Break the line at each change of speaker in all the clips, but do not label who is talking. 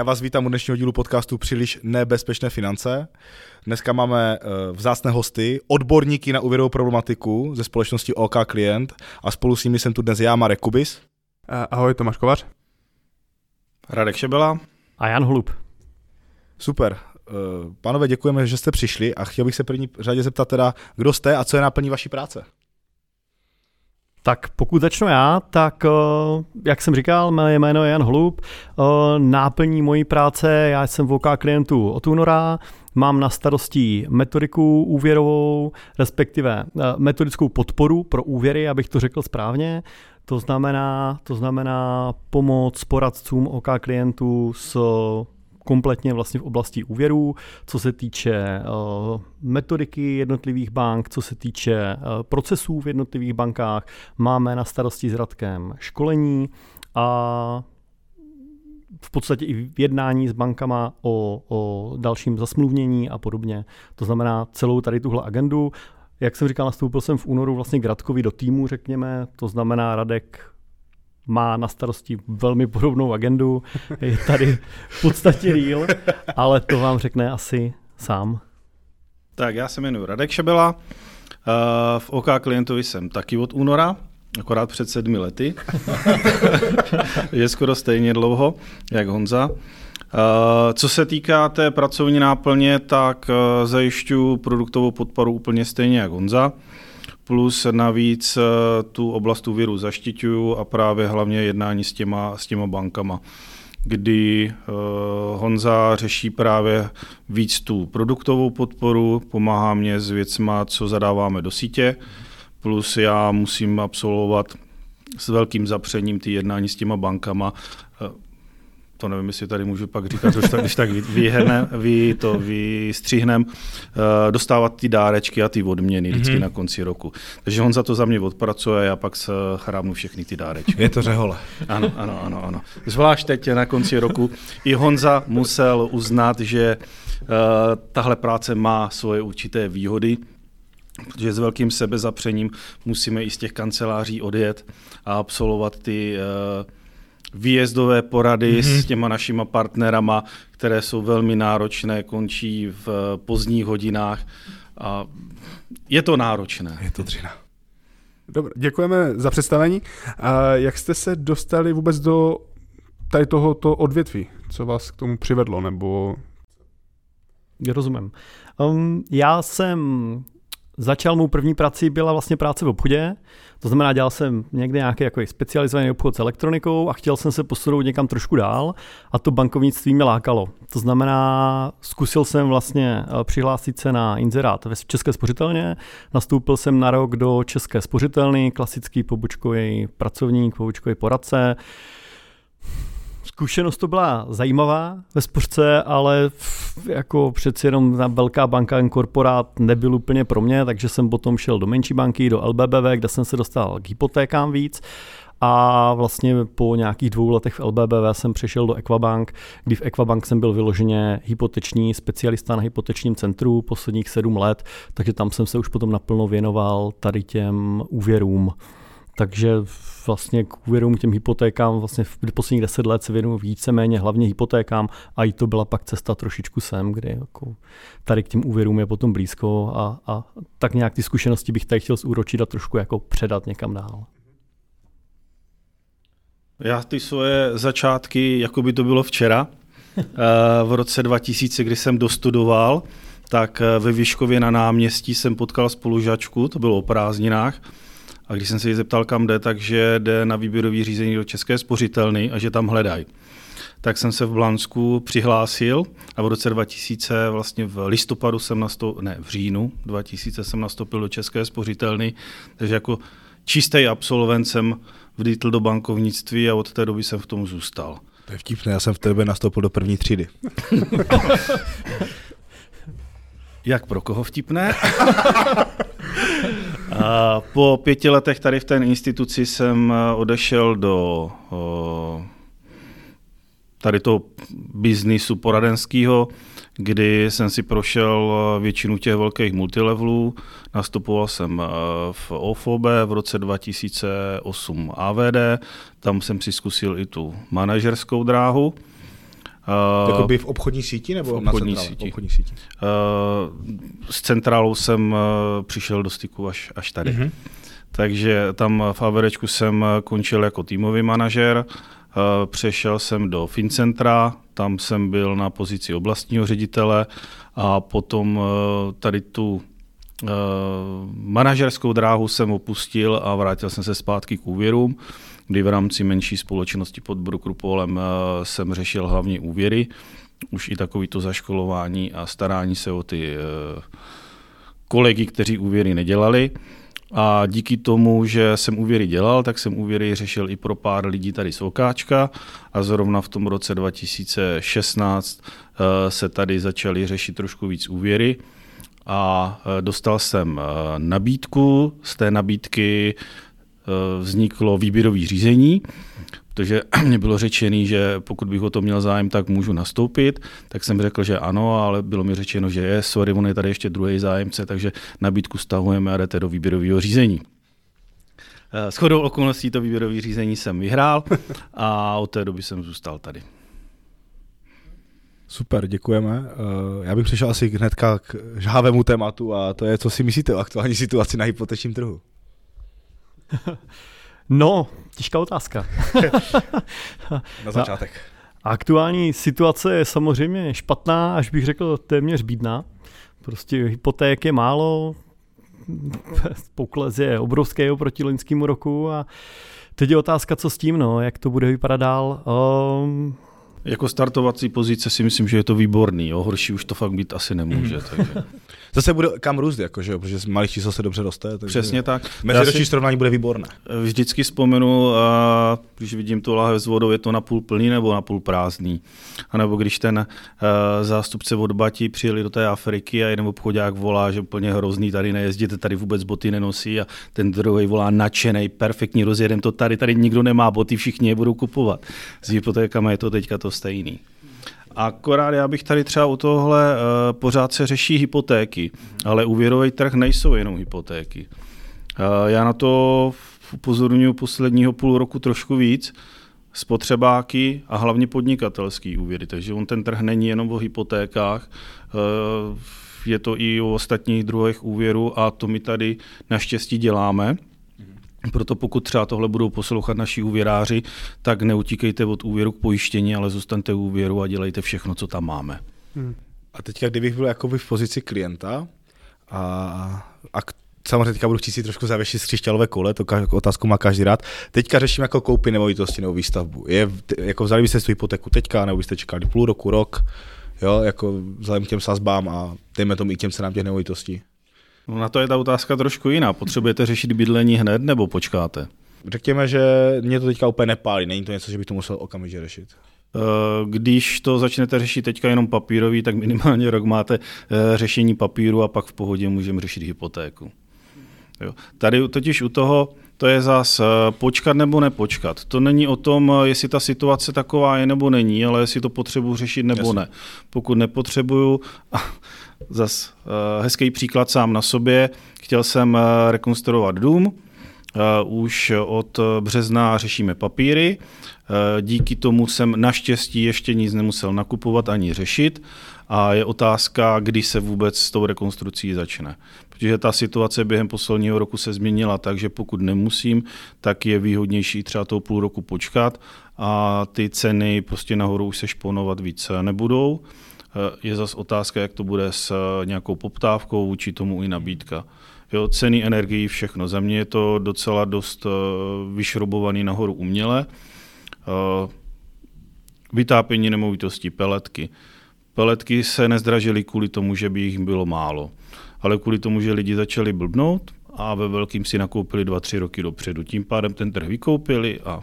Já vás vítám u dnešního dílu podcastu Příliš nebezpečné finance. Dneska máme uh, vzácné hosty, odborníky na úvěrovou problematiku ze společnosti OK Klient a spolu s nimi jsem tu dnes já, Marek Kubis.
Ahoj, Tomáš Kovař.
Radek Šebela.
A Jan Holub.
Super. Uh, pánové, děkujeme, že jste přišli a chtěl bych se první řadě zeptat teda, kdo jste a co je náplní vaší práce?
Tak pokud začnu já, tak jak jsem říkal, mé jméno je Jan Holub, náplní mojí práce, já jsem v OK klientu od února, mám na starosti metodiku úvěrovou, respektive metodickou podporu pro úvěry, abych to řekl správně. To znamená, to znamená pomoc poradcům OK klientů s kompletně vlastně v oblasti úvěrů, co se týče uh, metodiky jednotlivých bank, co se týče uh, procesů v jednotlivých bankách. Máme na starosti s Radkem školení a v podstatě i v jednání s bankama o, o dalším zasmluvnění a podobně. To znamená celou tady tuhle agendu. Jak jsem říkal, nastoupil jsem v únoru vlastně k Radkovi do týmu, řekněme, to znamená Radek má na starosti velmi podobnou agendu, je tady v podstatě real, ale to vám řekne asi sám.
Tak já se jmenuji Radek Šebela, eh, v OK klientovi jsem taky od února, akorát před sedmi lety, je skoro stejně dlouho, jak Honza. Eh, co se týká té pracovní náplně, tak eh, zajišťuji produktovou podporu úplně stejně jak Honza plus navíc eh, tu oblast úvěru zaštiťuju a právě hlavně jednání s těma, s těma bankama kdy uh, Honza řeší právě víc tu produktovou podporu, pomáhá mě s věcma, co zadáváme do sítě, plus já musím absolvovat s velkým zapřením ty jednání s těma bankama, to nevím, jestli tady můžu pak říkat, když tak, když tak vyhrne, vy to vystřihnem, uh, dostávat ty dárečky a ty odměny vždycky mm-hmm. na konci roku. Takže on za to za mě odpracuje a já pak se chrámnu všechny ty dárečky.
Je to řehole.
Ano, ano, ano, ano. Zvlášť teď na konci roku i Honza musel uznat, že uh, tahle práce má svoje určité výhody, protože s velkým sebezapřením musíme i z těch kanceláří odjet a absolvovat ty uh, výjezdové porady mm-hmm. s těma našima partnerama, které jsou velmi náročné, končí v pozdních hodinách a je to náročné.
Je to dřina.
Dobře, děkujeme za představení. A jak jste se dostali vůbec do tady tohoto odvětví? Co vás k tomu přivedlo? Nebo...
Rozumím. Um, já jsem začal mou první prací, byla vlastně práce v obchodě, to znamená, dělal jsem někde nějaký jako specializovaný obchod s elektronikou a chtěl jsem se posunout někam trošku dál a to bankovnictví mě lákalo. To znamená, zkusil jsem vlastně eh, přihlásit se na inzerát ve České spořitelně, nastoupil jsem na rok do České spořitelny, klasický pobočkový pracovník, pobočkový poradce, Zkušenost to byla zajímavá ve spořce, ale jako přeci jenom ta velká banka, korporát nebyl úplně pro mě, takže jsem potom šel do menší banky, do LBBV, kde jsem se dostal k hypotékám víc. A vlastně po nějakých dvou letech v LBBV jsem přešel do Equabank, kdy v Equabank jsem byl vyloženě hypoteční specialista na hypotečním centru posledních sedm let, takže tam jsem se už potom naplno věnoval tady těm úvěrům. Takže vlastně k úvěrům, těm hypotékám vlastně v posledních deset let se věnuju víceméně hlavně hypotékám a i to byla pak cesta trošičku sem, kde jako tady k těm úvěrům je potom blízko a, a tak nějak ty zkušenosti bych tady chtěl zúročit a trošku jako předat někam dál.
Já ty svoje začátky, jako by to bylo včera, eh, v roce 2000, kdy jsem dostudoval, tak eh, ve Výškově na náměstí jsem potkal spolužačku, to bylo o prázdninách, a když jsem se jí zeptal, kam jde, takže jde na výběrový řízení do České spořitelny a že tam hledají. Tak jsem se v Blansku přihlásil a v roce 2000, vlastně v listopadu jsem nastoupil, ne, v říjnu 2000 jsem nastoupil do České spořitelny, takže jako čistý absolvent jsem vlítl do bankovnictví a od té doby jsem v tom zůstal.
To je vtipné, já jsem v tebe nastoupil do první třídy.
Jak pro koho vtipné? A po pěti letech tady v té instituci jsem eh, odešel do tady toho biznisu poradenského, kdy jsem si prošel eh, většinu těch velkých multilevelů. Nastupoval jsem eh, v OFOB v roce 2008 AVD, tam jsem si zkusil i tu manažerskou dráhu.
Uh, Jakoby v obchodní síti nebo
v obchodní
na
síti.
V obchodní síti.
Uh, s centrálou jsem uh, přišel do styku až, až tady. Uh-huh. Takže tam v Averečku jsem končil jako týmový manažer, uh, přešel jsem do Fincentra, tam jsem byl na pozici oblastního ředitele a potom uh, tady tu manažerskou dráhu jsem opustil a vrátil jsem se zpátky k úvěrům, kdy v rámci menší společnosti pod Brukropolem uh, jsem řešil hlavně úvěry, už i takovýto zaškolování a starání se o ty uh, kolegy, kteří úvěry nedělali. A díky tomu, že jsem úvěry dělal, tak jsem úvěry řešil i pro pár lidí tady z Okáčka. A zrovna v tom roce 2016 se tady začaly řešit trošku víc úvěry. A dostal jsem nabídku, z té nabídky vzniklo výběrové řízení, protože mě bylo řečené, že pokud bych o to měl zájem, tak můžu nastoupit, tak jsem řekl, že ano, ale bylo mi řečeno, že je, sorry, on je tady ještě druhý zájemce, takže nabídku stahujeme a jdete do výběrového řízení. S chodou okolností to výběrové řízení jsem vyhrál a od té doby jsem zůstal tady.
Super, děkujeme. Eh, já bych přešel asi hnedka k žhávému tématu a to je, co si myslíte o aktuální situaci na hypotečním trhu.
No, těžká otázka.
na začátek.
Aktuální situace je samozřejmě špatná, až bych řekl téměř bídná. Prostě hypoték je málo, pokles je obrovský oproti loňskému roku a teď je otázka, co s tím, no, jak to bude vypadat dál. Um,
jako startovací pozice si myslím, že je to výborný. Jo. Horší už to fakt být asi nemůže. Mhm. Takže.
Zase bude kam růst, jakože, protože z malých čísel se dobře roste. Takže
Přesně tak.
Meziroční srovnání bude výborné.
Vždycky vzpomenu, a když vidím tu láhev s vodou, je to na půl plný nebo na půl prázdný. A nebo když ten uh, zástupce od Batí přijeli do té Afriky a jeden obchodák volá, že úplně hrozný, tady nejezdíte, tady vůbec boty nenosí a ten druhý volá nadšený, perfektní, rozjedem to tady, tady nikdo nemá boty, všichni je budou kupovat. S hypotékama je to teďka to stejný. Akorát já bych tady třeba u tohle uh, pořád se řeší hypotéky, ale úvěrový trh nejsou jenom hypotéky. Uh, já na to upozorňuji posledního půl roku trošku víc, spotřebáky a hlavně podnikatelský úvěry. Takže on ten trh není jenom o hypotékách, uh, je to i o ostatních druhých úvěrů a to my tady naštěstí děláme. Proto pokud třeba tohle budou poslouchat naši úvěráři, tak neutíkejte od úvěru k pojištění, ale zůstaňte u úvěru a dělejte všechno, co tam máme.
Hmm. A teďka, kdybych byl jakoby v pozici klienta a, a samozřejmě teďka budu chtít si trošku zavěšit křišťálové kole, to otázku má každý rád. Teďka řeším jako koupy nemovitosti nebo výstavbu. Je, jako vzali byste tu hypotéku teďka, nebo byste čekali půl roku, rok, jo, jako vzhledem k těm sazbám a dejme tomu i těm cenám těch nemovitostí.
No na to je ta otázka trošku jiná. Potřebujete řešit bydlení hned nebo počkáte?
Řekněme, že mě to teďka úplně nepálí. Není to něco, že bych to musel okamžitě řešit.
Eh, když to začnete řešit teďka jenom papírový, tak minimálně rok máte eh, řešení papíru a pak v pohodě můžeme řešit hypotéku. Jo. Tady totiž u toho to je zas eh, počkat nebo nepočkat. To není o tom, jestli ta situace taková je nebo není, ale jestli to potřebuji řešit nebo Jasně. ne. Pokud nepotřebuju, Zas uh, hezký příklad sám na sobě. Chtěl jsem uh, rekonstruovat dům, uh, už od března řešíme papíry. Díky tomu jsem naštěstí ještě nic nemusel nakupovat ani řešit a je otázka, kdy se vůbec s tou rekonstrukcí začne. Protože ta situace během posledního roku se změnila tak, že pokud nemusím, tak je výhodnější třeba toho půl roku počkat a ty ceny prostě nahoru už se šponovat více nebudou. Eh, je zase otázka, jak to bude s eh, nějakou poptávkou, vůči tomu i nabídka. Jo, ceny energií, všechno. Za mě je to docela dost eh, vyšrobovaný nahoru uměle. Vytápění nemovitostí, peletky. Peletky se nezdražily kvůli tomu, že by jich bylo málo, ale kvůli tomu, že lidi začali blbnout a ve velkým si nakoupili dva, tři roky dopředu. Tím pádem ten trh vykoupili a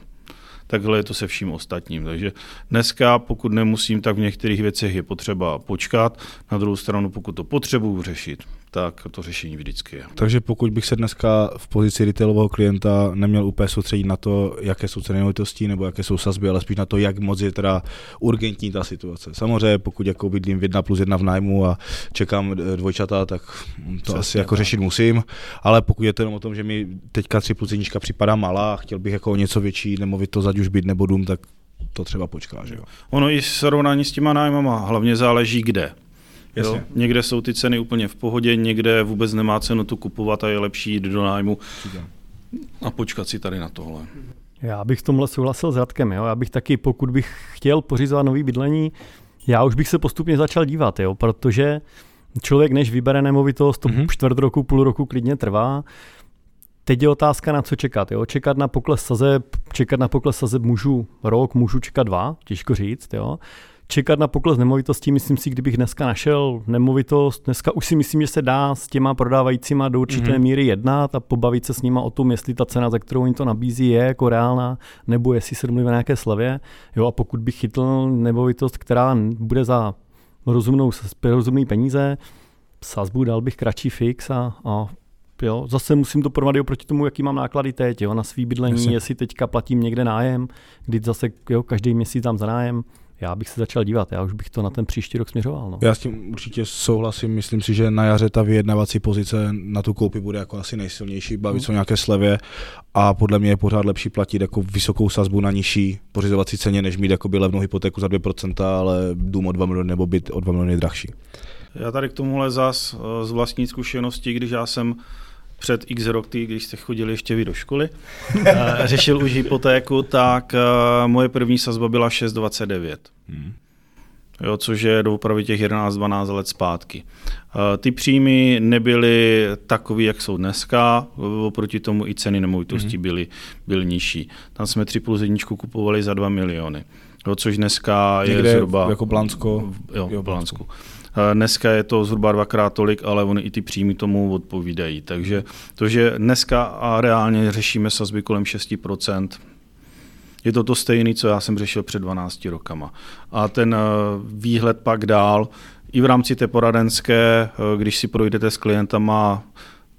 takhle je to se vším ostatním. Takže dneska, pokud nemusím, tak v některých věcech je potřeba počkat. Na druhou stranu, pokud to potřebuju řešit, tak to řešení vždycky je.
Takže pokud bych se dneska v pozici retailového klienta neměl úplně soustředit na to, jaké jsou ceny nemovitostí nebo jaké jsou sazby, ale spíš na to, jak moc je teda urgentní ta situace. Samozřejmě, pokud jako bydlím v jedna plus jedna v nájmu a čekám dvojčata, tak to Přesně asi jako tak. řešit musím, ale pokud je to jenom o tom, že mi teďka 3 plus jednička připadá malá a chtěl bych jako něco větší nemovitost, ať už byt nebo dům, tak to třeba počká, že jo.
Ono i srovnání s těma nájmama hlavně záleží kde.
Jasně.
Jo? Někde jsou ty ceny úplně v pohodě, někde vůbec nemá cenu tu kupovat a je lepší jít do nájmu a počkat si tady na tohle.
Já bych v tomhle souhlasil s Radkem. Jo? Já bych taky, pokud bych chtěl pořizovat nový bydlení, já už bych se postupně začal dívat, jo? protože člověk, než vybere nemovitost, to mm-hmm. čtvrt roku, půl roku klidně trvá. Teď je otázka, na co čekat. Jo? Čekat na pokles sazeb, čekat na pokles sazeb můžu rok, můžu čekat dva, těžko říct. Jo? Čekat na pokles nemovitostí, myslím si, kdybych dneska našel nemovitost, dneska už si myslím, že se dá s těma prodávajícíma do určité mm-hmm. míry jednat a pobavit se s nima o tom, jestli ta cena, za kterou jim to nabízí, je jako reálná, nebo jestli se domluví na nějaké slevě. Jo, a pokud bych chytl nemovitost, která bude za rozumnou, rozumný peníze, sazbu dal bych kratší fix a, a Jo, zase musím to porovnat oproti tomu, jaký mám náklady teď, jo, na svý bydlení, Jasně. jestli teďka platím někde nájem, kdy zase jo, každý měsíc tam za nájem, já bych se začal dívat, já už bych to na ten příští rok směřoval. No.
Já s tím určitě souhlasím, myslím si, že na jaře ta vyjednavací pozice na tu koupi bude jako asi nejsilnější, bavit se o nějaké slevě a podle mě je pořád lepší platit jako vysokou sazbu na nižší pořizovací ceně, než mít jako levnou hypotéku za 2%, ale dům o 2 miliony nebo byt o 2 miliony drahší.
Já tady k tomuhle zas eh, z vlastní zkušenosti, když já jsem před x roky, když jste chodili ještě vy do školy, řešil už hypotéku, tak uh, moje první sazba byla 6,29. Hmm. Jo, což je opravdu těch 11-12 let zpátky. Uh, ty příjmy nebyly takové, jak jsou dneska, oproti tomu i ceny nemovitostí hmm. byly, byly nižší. Tam jsme 3 plus 1 kupovali za 2 miliony, jo, což dneska Někde je zhruba...
jako Blansko?
Jo, jo Blansku. Dneska je to zhruba dvakrát tolik, ale oni i ty příjmy tomu odpovídají. Takže to, že dneska a reálně řešíme sazby kolem 6%, je to to stejné, co já jsem řešil před 12 rokama. A ten eh, výhled pak dál, i v rámci té poradenské, eh, když si projdete s klientama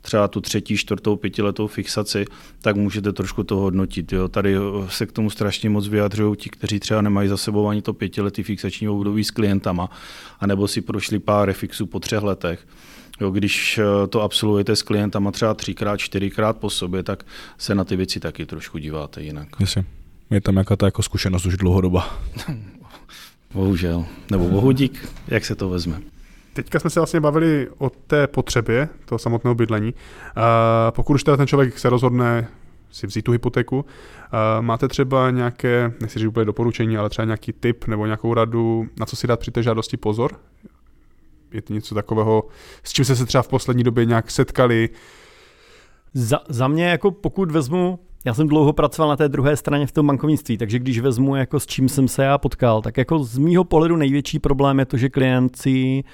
třeba tu třetí, čtvrtou, pětiletou fixaci, tak můžete trošku to hodnotit. Jo. Tady se k tomu strašně moc vyjadřují ti, kteří třeba nemají za sebou ani to pětiletý fixační období s klientama, anebo si prošli pár refixů po třech letech. Jo, když eh, to absolvujete s klientama třeba třikrát, čtyřikrát po sobě, tak se na ty věci taky trošku díváte jinak.
Jasně. Je tam jaká ta jako zkušenost už dlouhodoba.
Bohužel. Nebo bohudík, jak se to vezme.
Teďka jsme se vlastně bavili o té potřebě toho samotného bydlení. pokud už teda ten člověk se rozhodne si vzít tu hypotéku, máte třeba nějaké, nechci říct úplně doporučení, ale třeba nějaký tip nebo nějakou radu, na co si dát při té žádosti pozor? Je to něco takového, s čím jste se třeba v poslední době nějak setkali?
Za, za mě, jako pokud vezmu já jsem dlouho pracoval na té druhé straně v tom bankovnictví, takže když vezmu, jako s čím jsem se já potkal, tak jako z mýho pohledu největší problém je to, že klient si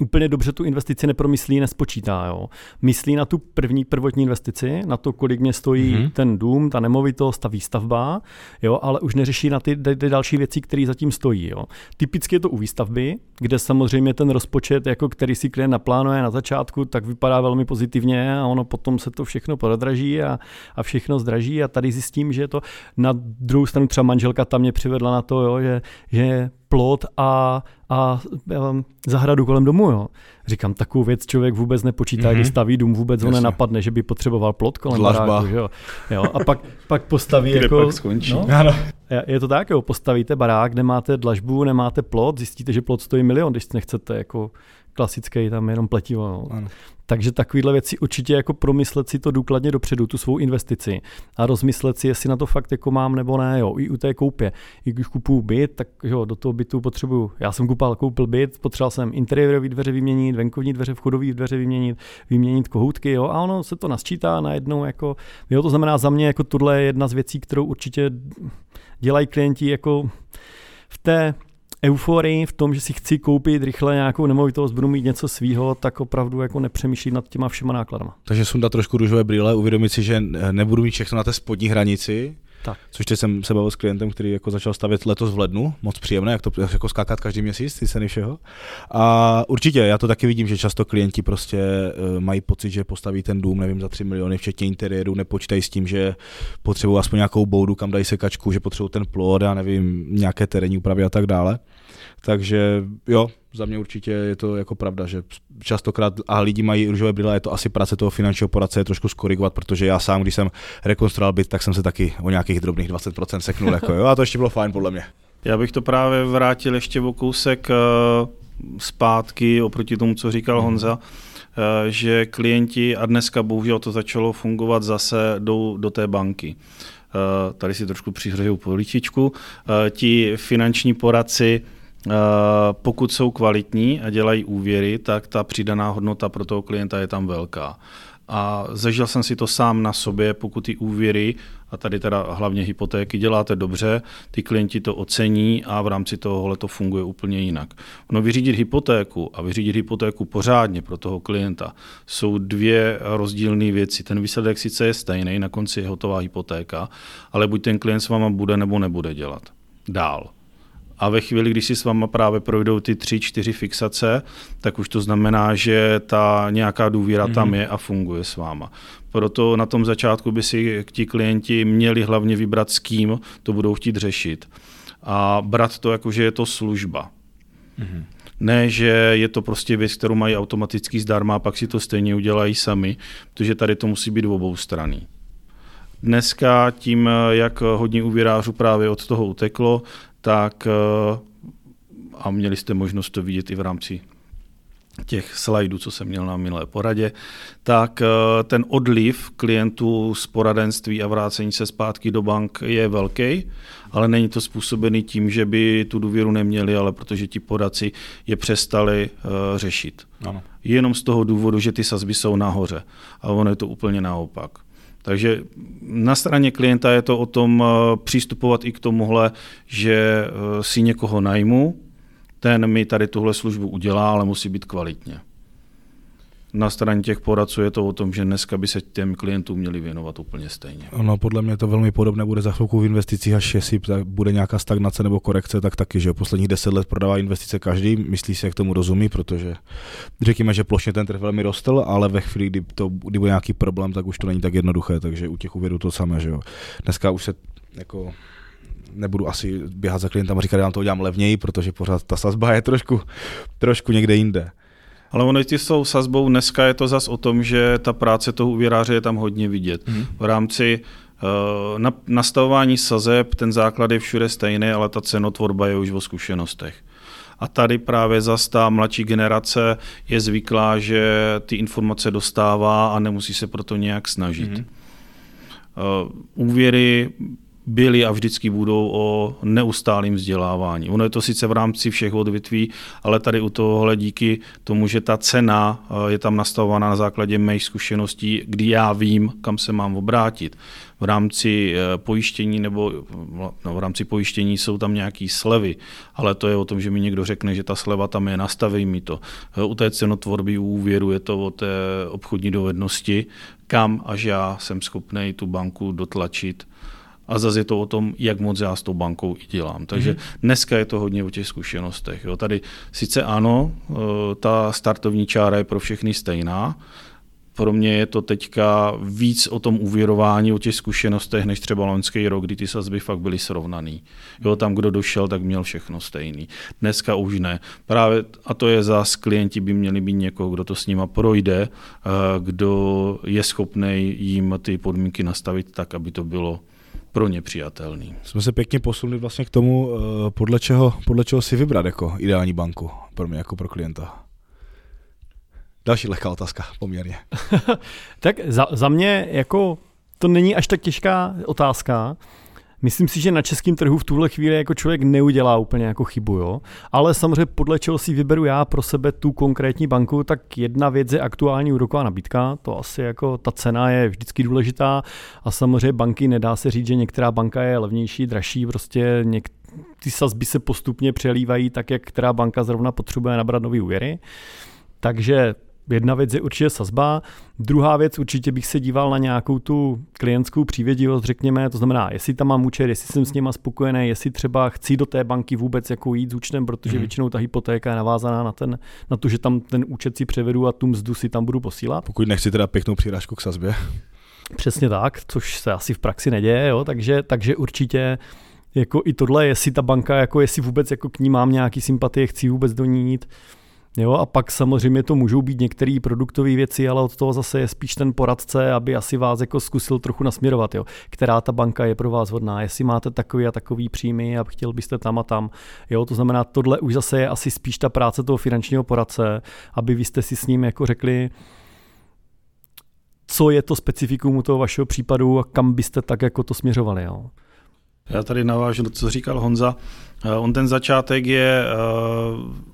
úplně dobře tu investici nepromyslí, nespočítá. Jo. Myslí na tu první prvotní investici, na to, kolik mě stojí mm-hmm. ten dům, ta nemovitost, ta výstavba, jo, ale už neřeší na ty, ty, další věci, které zatím stojí. Jo. Typicky je to u výstavby, kde samozřejmě ten rozpočet, jako který si klient naplánuje na začátku, tak vypadá velmi pozitivně a ono potom se to všechno prodraží a, a všechno zdraží a tady zjistím, že je to na druhou stranu třeba manželka tam mě přivedla na to, jo, že, že plot a, a um, zahradu kolem domu. Jo. Říkám, takovou věc člověk vůbec nepočítá, mm-hmm. když staví dům, vůbec ho nenapadne, že by potřeboval plot kolem baráku. Že jo. Jo, a pak, pak postaví
Kde
jako...
pak skončí. No,
ano. Je to tak, jo, postavíte barák, nemáte dlažbu, nemáte plot, zjistíte, že plot stojí milion, když nechcete jako klasický, tam jenom pletivo. No. Ano. Takže takovéhle věci určitě jako promyslet si to důkladně dopředu, tu svou investici a rozmyslet si, jestli na to fakt jako mám nebo ne, jo, i u té koupě. I když kupuju byt, tak jo, do toho bytu potřebuju. Já jsem kupal, koupil byt, potřeboval jsem interiérové dveře vyměnit, venkovní dveře, vchodové dveře vyměnit, vyměnit kohoutky, jo, a ono se to nasčítá najednou jako, jo, to znamená za mě jako tohle je jedna z věcí, kterou určitě dělají klienti jako v té euforii v tom, že si chci koupit rychle nějakou nemovitost, budu mít něco svýho, tak opravdu jako nepřemýšlím nad těma všema nákladama.
Takže sundat trošku růžové brýle, uvědomit si, že nebudu mít všechno na té spodní hranici, tak. Což teď jsem se bavil s klientem, který jako začal stavět letos v lednu, moc příjemné, jak to jako skákat každý měsíc, ty ceny všeho. A určitě, já to taky vidím, že často klienti prostě uh, mají pocit, že postaví ten dům, nevím, za 3 miliony, včetně interiéru, nepočítají s tím, že potřebují aspoň nějakou boudu, kam dají sekačku, že potřebují ten plod a nevím, nějaké terénní úpravy a tak dále. Takže jo, za mě určitě je to jako pravda, že častokrát a lidi mají růžové brýle, je to asi práce toho finančního poradce je trošku skorigovat, protože já sám, když jsem rekonstruoval byt, tak jsem se taky o nějakých drobných 20% seknul, jako jo, a to ještě bylo fajn podle mě.
Já bych to právě vrátil ještě o kousek uh, zpátky oproti tomu, co říkal mm. Honza, uh, že klienti, a dneska bohužel to začalo fungovat zase, jdou do té banky. Uh, tady si trošku přihřeju políčičku. Ti finanční poradci pokud jsou kvalitní a dělají úvěry, tak ta přidaná hodnota pro toho klienta je tam velká. A zažil jsem si to sám na sobě, pokud ty úvěry, a tady teda hlavně hypotéky, děláte dobře, ty klienti to ocení a v rámci tohohle to funguje úplně jinak. No vyřídit hypotéku a vyřídit hypotéku pořádně pro toho klienta jsou dvě rozdílné věci. Ten výsledek sice je stejný, na konci je hotová hypotéka, ale buď ten klient s váma bude nebo nebude dělat dál. A ve chvíli, když si s váma právě projdou ty tři, čtyři fixace, tak už to znamená, že ta nějaká důvěra mm-hmm. tam mhm. je a funguje s váma. Proto na tom začátku by si ti klienti měli hlavně vybrat, s kým to budou chtít řešit. A brát to jako, že je to služba. Mm-hmm. Ne, že je to prostě věc, kterou mají automaticky zdarma a pak si to stejně udělají sami, protože tady to musí být obou straný. Dneska tím, jak hodně úvěrářů právě od toho uteklo, tak eh, a měli jste možnost to vidět i v rámci těch slajdů, co jsem měl na minulé poradě, tak eh, ten odliv klientů z poradenství a vrácení se zpátky do bank je velký, ale není to způsobený tím, že by tu důvěru neměli, ale protože ti poradci je přestali uh, řešit. Ano. Jenom z toho důvodu, že ty sazby jsou nahoře. A ono je to úplně naopak. Takže na straně klienta je to o tom eh, přístupovat i k tomuhle, že eh, si někoho najmu, ten mi tady tuhle službu udělá, ale musí být kvalitně na straně těch poradců je to o tom, že dneska by se těm klientům měli věnovat úplně stejně.
No, podle mě to velmi podobné bude za chvilku v investicích, až jestli bude nějaká stagnace nebo korekce, tak taky, že posledních deset let prodává investice každý, myslí si, jak tomu rozumí, protože řekněme, že plošně ten trh velmi rostl, ale ve chvíli, kdy, to, kdy bude nějaký problém, tak už to není tak jednoduché, takže u těch úvěrů to samé, že jo. Dneska už se jako nebudu asi běhat za klientem a říkat, že já to udělám levněji, protože pořád ta sazba je trošku, trošku někde jinde.
Ale ono ty s tou sazbou dneska je to zas o tom, že ta práce toho úvěráře je tam hodně vidět. Hmm. V rámci uh, na, nastavování sazeb ten základ je všude stejný, ale ta cenotvorba je už o zkušenostech. A tady právě zase ta mladší generace je zvyklá, že ty informace dostává a nemusí se proto nějak snažit. Mm-hmm. Uh, úvěry byly a vždycky budou o neustálém vzdělávání. Ono je to sice v rámci všech odvětví, ale tady u tohohle díky tomu, že ta cena eh, je tam nastavovaná na základě mých zkušeností, kdy já vím, kam se mám obrátit. V rámci eh, pojištění nebo no, v rámci pojištění jsou tam nějaké slevy, ale to je o tom, že mi někdo řekne, že ta sleva tam je, nastaví mi to. Eh, u té cenotvorby úvěru je to o té obchodní dovednosti, kam až já jsem schopný tu banku dotlačit a zase je to o tom, jak moc já s tou bankou i dělám. Takže mm-hmm. dneska je to hodně o těch zkušenostech. Jo. Tady sice ano, eh, ta startovní čára je pro všechny stejná, pro mě je to teďka víc o tom uvěrování, o těch zkušenostech, než třeba loňský rok, kdy ty sazby fakt byly srovnaný. Jo, tam, kdo došel, tak měl všechno stejný. Dneska už ne. Právě, a to je zás, klienti by měli být někoho, kdo to s nima projde, eh, kdo je schopný jim ty podmínky nastavit tak, aby to bylo pro ně přijatelný.
Jsme se pěkně posunuli vlastně k tomu, eh, podle čeho, podle čeho si vybrat jako ideální banku pro mě jako pro klienta. Další lehká otázka, poměrně.
tak za, za mě jako to není až tak těžká otázka, Myslím si, že na českém trhu v tuhle chvíli jako člověk neudělá úplně jako chybu, jo. Ale samozřejmě podle čeho si vyberu já pro sebe tu konkrétní banku, tak jedna věc je aktuální úroková nabídka, to asi jako ta cena je vždycky důležitá a samozřejmě banky nedá se říct, že některá banka je levnější, dražší, prostě něk- ty sazby se postupně přelívají tak, jak která banka zrovna potřebuje nabrat nový úvěry. Takže Jedna věc je určitě sazba, druhá věc určitě bych se díval na nějakou tu klientskou přívědivost, řekněme, to znamená, jestli tam mám účet, jestli jsem s nima spokojený, jestli třeba chci do té banky vůbec jako jít s účtem, protože mm. většinou ta hypotéka je navázaná na, ten, na to, že tam ten účet si převedu a tu mzdu si tam budu posílat.
Pokud nechci teda pěknou přirážku k sazbě.
Přesně tak, což se asi v praxi neděje, jo, takže, takže určitě jako i tohle, jestli ta banka, jako jestli vůbec jako k ní mám nějaký sympatie, chci vůbec do ní jít. Jo, a pak samozřejmě to můžou být některé produktové věci, ale od toho zase je spíš ten poradce, aby asi vás jako zkusil trochu nasměrovat, jo, která ta banka je pro vás hodná, jestli máte takový a takový příjmy a chtěl byste tam a tam. Jo, to znamená, tohle už zase je asi spíš ta práce toho finančního poradce, aby vy jste si s ním jako řekli, co je to specifikum u toho vašeho případu a kam byste tak jako to směřovali. Jo.
Já tady navážu to, co říkal Honza. Eh, on ten začátek je eh,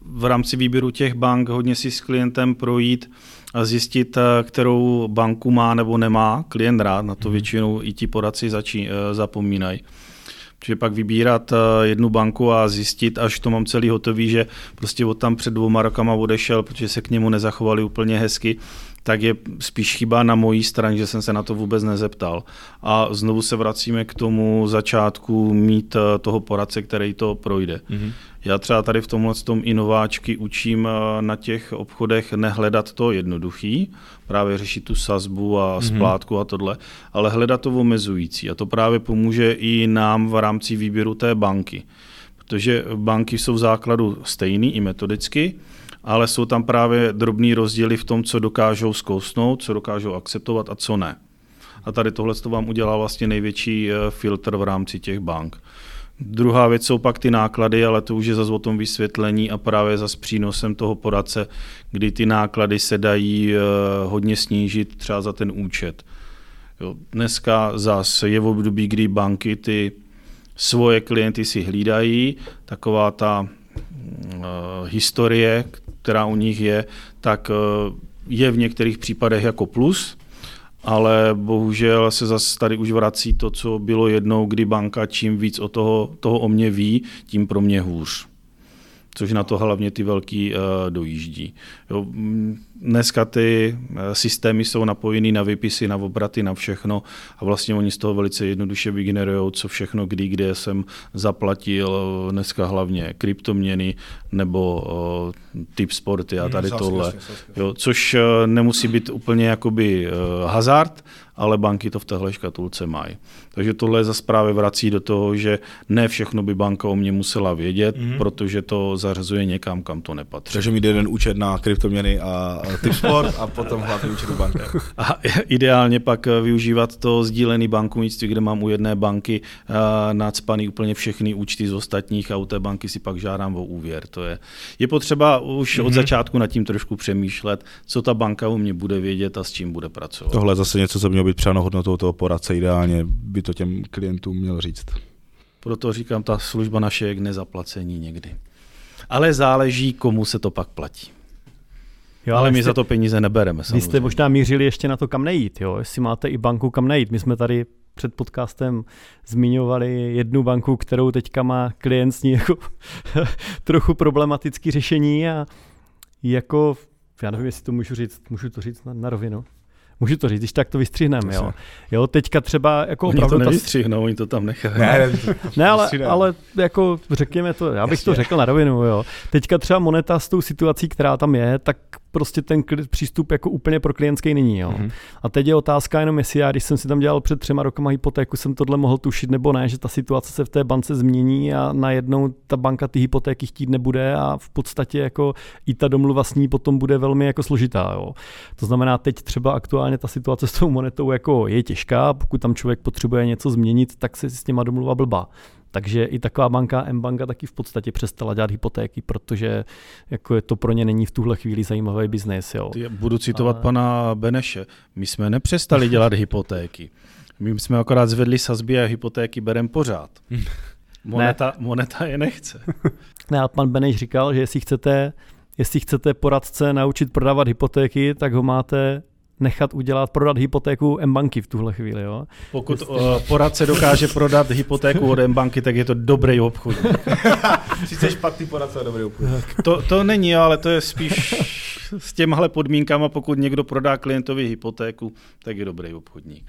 v rámci výběru těch bank hodně si s klientem projít a zjistit, eh, kterou banku má nebo nemá klient rád. Na to mhm. většinou i ti poradci začí, zapomínají. Protože pak vybírat jednu banku a zjistit, až to mám celý hotový, že prostě od tam před dvouma rokama odešel, protože se k němu nezachovali úplně hezky, tak je spíš chyba na mojí straně, že jsem se na to vůbec nezeptal. A znovu se vracíme k tomu začátku mít eh, toho poradce, který to projde. Mm-hmm. Já třeba tady v tomhle tom i nováčky učím eh, na těch obchodech nehledat to jednoduchý, právě řešit tu sazbu a mhm. splátku mm-hmm. a tohle, ale hledat to omezující. A to právě pomůže i nám v rámci výběru té banky. Protože banky jsou v základu stejný i metodicky, ale jsou tam právě drobný rozdíly v tom, co dokážou zkousnout, co dokážou akceptovat a co ne. A tady tohle to vám udělá vlastně největší eh, filtr v rámci těch bank. Druhá věc jsou pak ty náklady, ale to už je zase o tom vysvětlení a právě za přínosem toho poradce, kdy ty náklady se dají eh, hodně snížit třeba za ten účet. Jo, dneska zase je v období, kdy banky ty svoje klienty si hlídají, taková ta historie, která u nich je, tak eh, je v některých případech jako plus, ale bohužel se zase tady už vrací to, co bylo jednou, kdy banka čím víc o toho, toho o mě ví, tím pro mě hůř což na to hlavně ty velký uh, dojíždí. Jo, dneska ty eh, systémy jsou napojený na vypisy, na obraty, na všechno a vlastně oni z toho velice jednoduše vygenerují, co všechno, kdy, kde jsem zaplatil, eh, dneska hlavně kryptoměny nebo typ sporty a hmm, tady tohle. Jo, což nemusí být úplně jakoby hazard, ale banky to v téhle škatulce mají. Takže tohle zase právě vrací do toho, že ne všechno by banka o mě musela vědět, mm-hmm. protože to zařazuje někam, kam to nepatří.
Takže mít jeden účet na kryptoměny a typ sport a potom hlavní účet u banky.
A ideálně pak využívat to sdílený bankovnictví, kde mám u jedné banky uh, nadspaný úplně všechny účty z ostatních a u té banky si pak žádám o úvěr. To je, je potřeba už mm-hmm. od mhm. začátku nad tím trošku přemýšlet, co ta banka u mě bude vědět a s čím bude pracovat.
Tohle je zase něco, co mělo být přáno hodnotou toho poradce, ideálně by to těm klientům měl říct.
Proto říkám, ta služba naše je k nezaplacení někdy. Ale záleží, komu se to pak platí. Jo, ale my jste, za to peníze nebereme.
Vy jste možná mířili ještě na to, kam nejít, jo? jestli máte i banku, kam nejít. My jsme tady před podcastem zmiňovali jednu banku, kterou teďka má klient s ní jako trochu problematický řešení a jako, já nevím, jestli to můžu říct, můžu to říct na, na rovinu. Můžu to říct, když tak to vystřihneme, jo. Jo, teďka třeba jako
oni opravdu... to nevystřihnou, ta... oni to tam nechají. Ne,
ne ale, ale, jako řekněme to, já bych Jasně. to řekl na rovinu, jo. Teďka třeba moneta s tou situací, která tam je, tak prostě ten přístup jako úplně pro klientský není. Jo. Mm-hmm. A teď je otázka jenom, jestli já, když jsem si tam dělal před třema rokama hypotéku, jsem tohle mohl tušit nebo ne, že ta situace se v té bance změní a najednou ta banka ty hypotéky chtít nebude a v podstatě jako i ta domluva s ní potom bude velmi jako složitá. Jo. To znamená, teď třeba aktuálně ta situace s tou monetou jako je těžká, pokud tam člověk potřebuje něco změnit, tak se s těma domluva blbá. Takže i taková banka, M-banka taky v podstatě přestala dělat hypotéky, protože jako je to pro ně není v tuhle chvíli zajímavý biznes. Jo.
Budu citovat Ale... pana Beneše. My jsme nepřestali dělat hypotéky. My jsme akorát zvedli sazby a hypotéky berem pořád. Moneta, ne. moneta je nechce.
Ne, a pan Beneš říkal, že jestli chcete, jestli chcete poradce naučit prodávat hypotéky, tak ho máte nechat udělat, prodat hypotéku M-banky v tuhle chvíli. Jo?
Pokud uh, poradce dokáže prodat hypotéku od M-banky, tak je to dobrý obchod.
Sice špatný poradce, dobrý obchod.
To, to není, ale to je spíš s těmhle podmínkama, pokud někdo prodá klientovi hypotéku, tak je dobrý obchodník.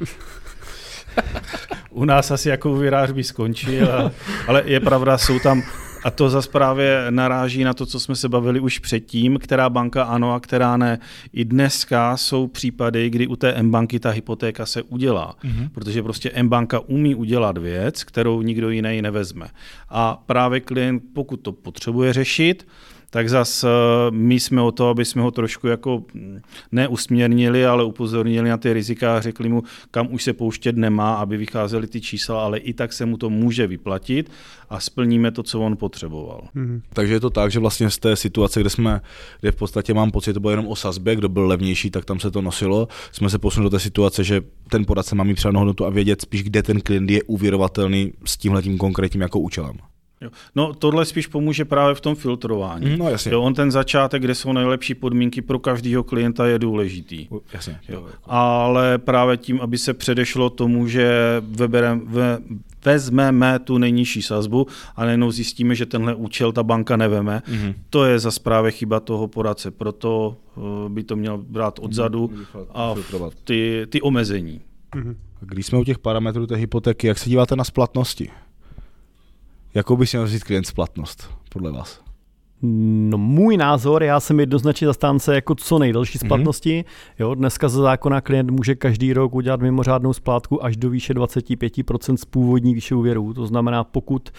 U nás asi jako úvěrář by skončil, ale je pravda, jsou tam A to zase právě naráží na to, co jsme se bavili už předtím, která banka ano a která ne. I dneska jsou případy, kdy u té M-banky ta hypotéka se udělá, mm-hmm. protože prostě M-banka umí udělat věc, kterou nikdo jiný nevezme. A právě klient, pokud to potřebuje řešit, tak zas eh, my jsme o to, aby jsme ho trošku jako mm, neusměrnili, ale upozornili na ty rizika a řekli mu, kam už se pouštět nemá, aby vycházely ty čísla, ale i tak se mu to může vyplatit a splníme to, co on potřeboval.
Mm-hmm. Takže je to tak, že vlastně z té situace, kde jsme, kde v podstatě mám pocit, to bylo jenom o sazbě, kdo byl levnější, tak tam se to nosilo, jsme se posunuli do té situace, že ten poradce má mít přidanou hodnotu a vědět spíš, kde ten klient je uvěrovatelný s tímhletím konkrétním jako účelem.
Jo. No tohle spíš pomůže právě v tom filtrování.
No jasně.
Jo, on ten začátek, kde jsou nejlepší podmínky pro každého klienta, je důležitý.
Jasně.
Jo. Ale právě tím, aby se předešlo tomu, že veberem, ve, vezmeme tu nejnižší sazbu a nejenom zjistíme, že tenhle účel ta banka neveme, mm-hmm. to je za právě chyba toho poradce. Proto uh, by to měl brát odzadu a ty, ty omezení.
Mm-hmm. Když jsme u těch parametrů té hypotéky, jak se díváte na splatnosti? Jakou by si měl vzít klient splatnost, podle vás?
No můj názor, já jsem jednoznačně zastánce jako co nejdelší mhm. splatnosti. Mm-hmm. Jo, dneska za zákona klient může každý rok udělat mimořádnou splátku až do výše 25% z původní výše úvěru. To znamená, pokud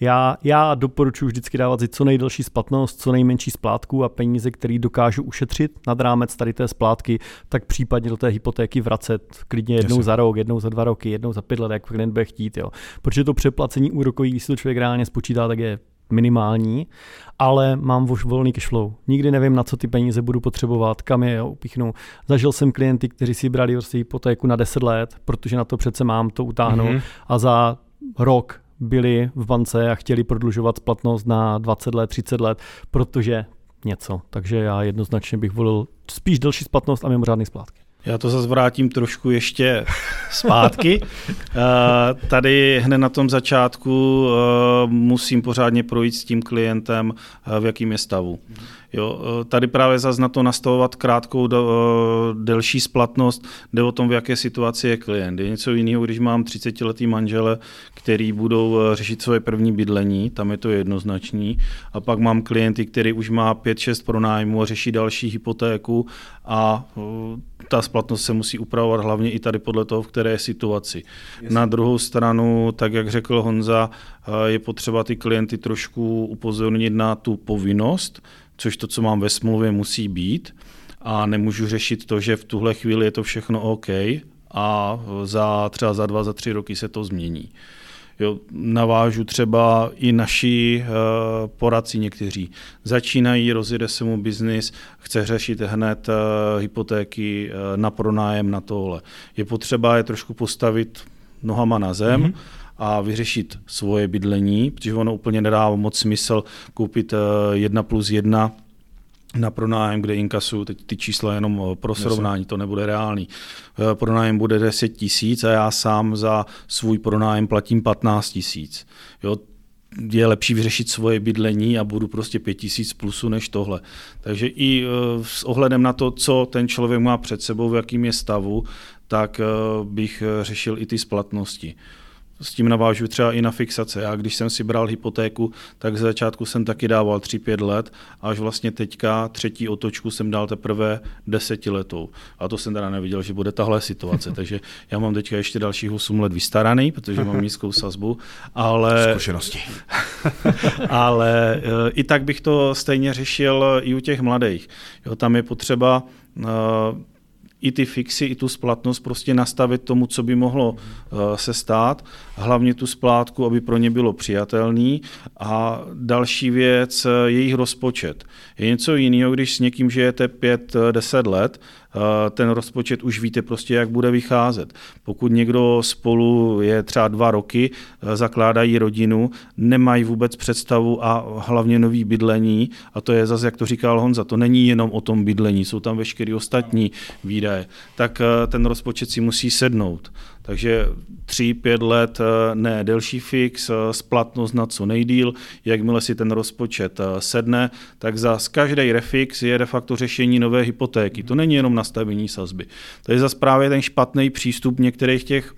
já, já doporučuji vždycky dávat si co nejdelší splatnost, co nejmenší splátku a peníze, které dokážu ušetřit nad rámec tady té splátky, tak případně do té hypotéky vracet klidně jednou Jasně. za rok, jednou za dva roky, jednou za pět let, jak klient bude chtít. Jo. Protože to přeplacení úrokový, když si to člověk reálně spočítá, tak je minimální, ale mám už volný cashflow. Nikdy nevím, na co ty peníze budu potřebovat, kam je upíchnu. Zažil jsem klienty, kteří si brali prostě hypotéku na 10 let, protože na to přece mám to utáhnout mm-hmm. a za rok byli v bance a chtěli prodlužovat splatnost na 20 let, 30 let, protože něco. Takže já jednoznačně bych volil spíš delší splatnost a mimořádný splátky.
Já to zase vrátím trošku ještě zpátky. Eh, tady hned na tom začátku eh, musím pořádně projít s tím klientem, eh, v jakým je stavu. Jo, tady právě zase na to nastavovat krátkou, do, delší splatnost, jde o tom, v jaké situaci je klient. Je něco jiného, když mám 30-letý manžele, který budou řešit svoje první bydlení, tam je to jednoznačný. A pak mám klienty, který už má 5-6 pronájmů a řeší další hypotéku a ta splatnost se musí upravovat hlavně i tady podle toho, v které situaci. Jasně. Na druhou stranu, tak jak řekl Honza, je potřeba ty klienty trošku upozornit na tu povinnost, což to, co mám ve smlouvě, musí být a nemůžu řešit to, že v tuhle chvíli je to všechno OK a za třeba za dva, za tři roky se to změní. Jo, navážu třeba i naši uh, poradci někteří. Začínají, rozjede se mu biznis, chce řešit hned uh, hypotéky uh, na pronájem na tohle. Je potřeba je trošku postavit nohama na zem, mm-hmm a vyřešit svoje bydlení, protože ono úplně nedává moc smysl koupit jedna plus jedna na pronájem, kde inkasuju teď ty čísla jenom eh, pro srovnání, to nebude reálný. Eh, pronájem bude 10 tisíc a já sám za svůj pronájem platím 15 tisíc. Jo, je lepší vyřešit svoje bydlení a budu prostě 5 tisíc plusu než tohle. Takže i eh, s ohledem na to, co ten člověk má před sebou, v jakým je stavu, tak bych řešil i ty splatnosti s tím navážu třeba i na fixace. Já když jsem si bral hypotéku, tak z začátku jsem taky dával 3-5 let, až vlastně teďka třetí otočku jsem dal teprve desetiletou. A to jsem teda neviděl, že bude tahle situace. Takže já mám teďka ještě dalších 8 let vystaraný, protože mám nízkou sazbu, ale...
Zkušenosti.
ale eh, i tak bych to stejně řešil i u těch mladých. Jo, tam je potřeba uh, i ty fixy, i tu splatnost prostě nastavit tomu, co by mohlo uh, se stát, hlavně tu splátku, aby pro ně bylo přijatelný a další věc, eh, jejich rozpočet. Je něco jiného, když s někým žijete 5-10 eh, let, ten rozpočet už víte prostě, jak bude vycházet. Pokud někdo spolu je třeba dva roky, zakládají rodinu, nemají vůbec představu a hlavně nový bydlení, a to je zase, jak to říkal Honza, to není jenom o tom bydlení, jsou tam veškeré ostatní výdaje, tak ten rozpočet si musí sednout. Takže tři, pět let eh, ne delší fix, eh, splatnost na co nejdíl, jakmile si ten rozpočet eh, sedne, tak za každý refix je de facto řešení nové hypotéky. To není jenom nastavení sazby. To je zase právě ten špatný přístup některých těch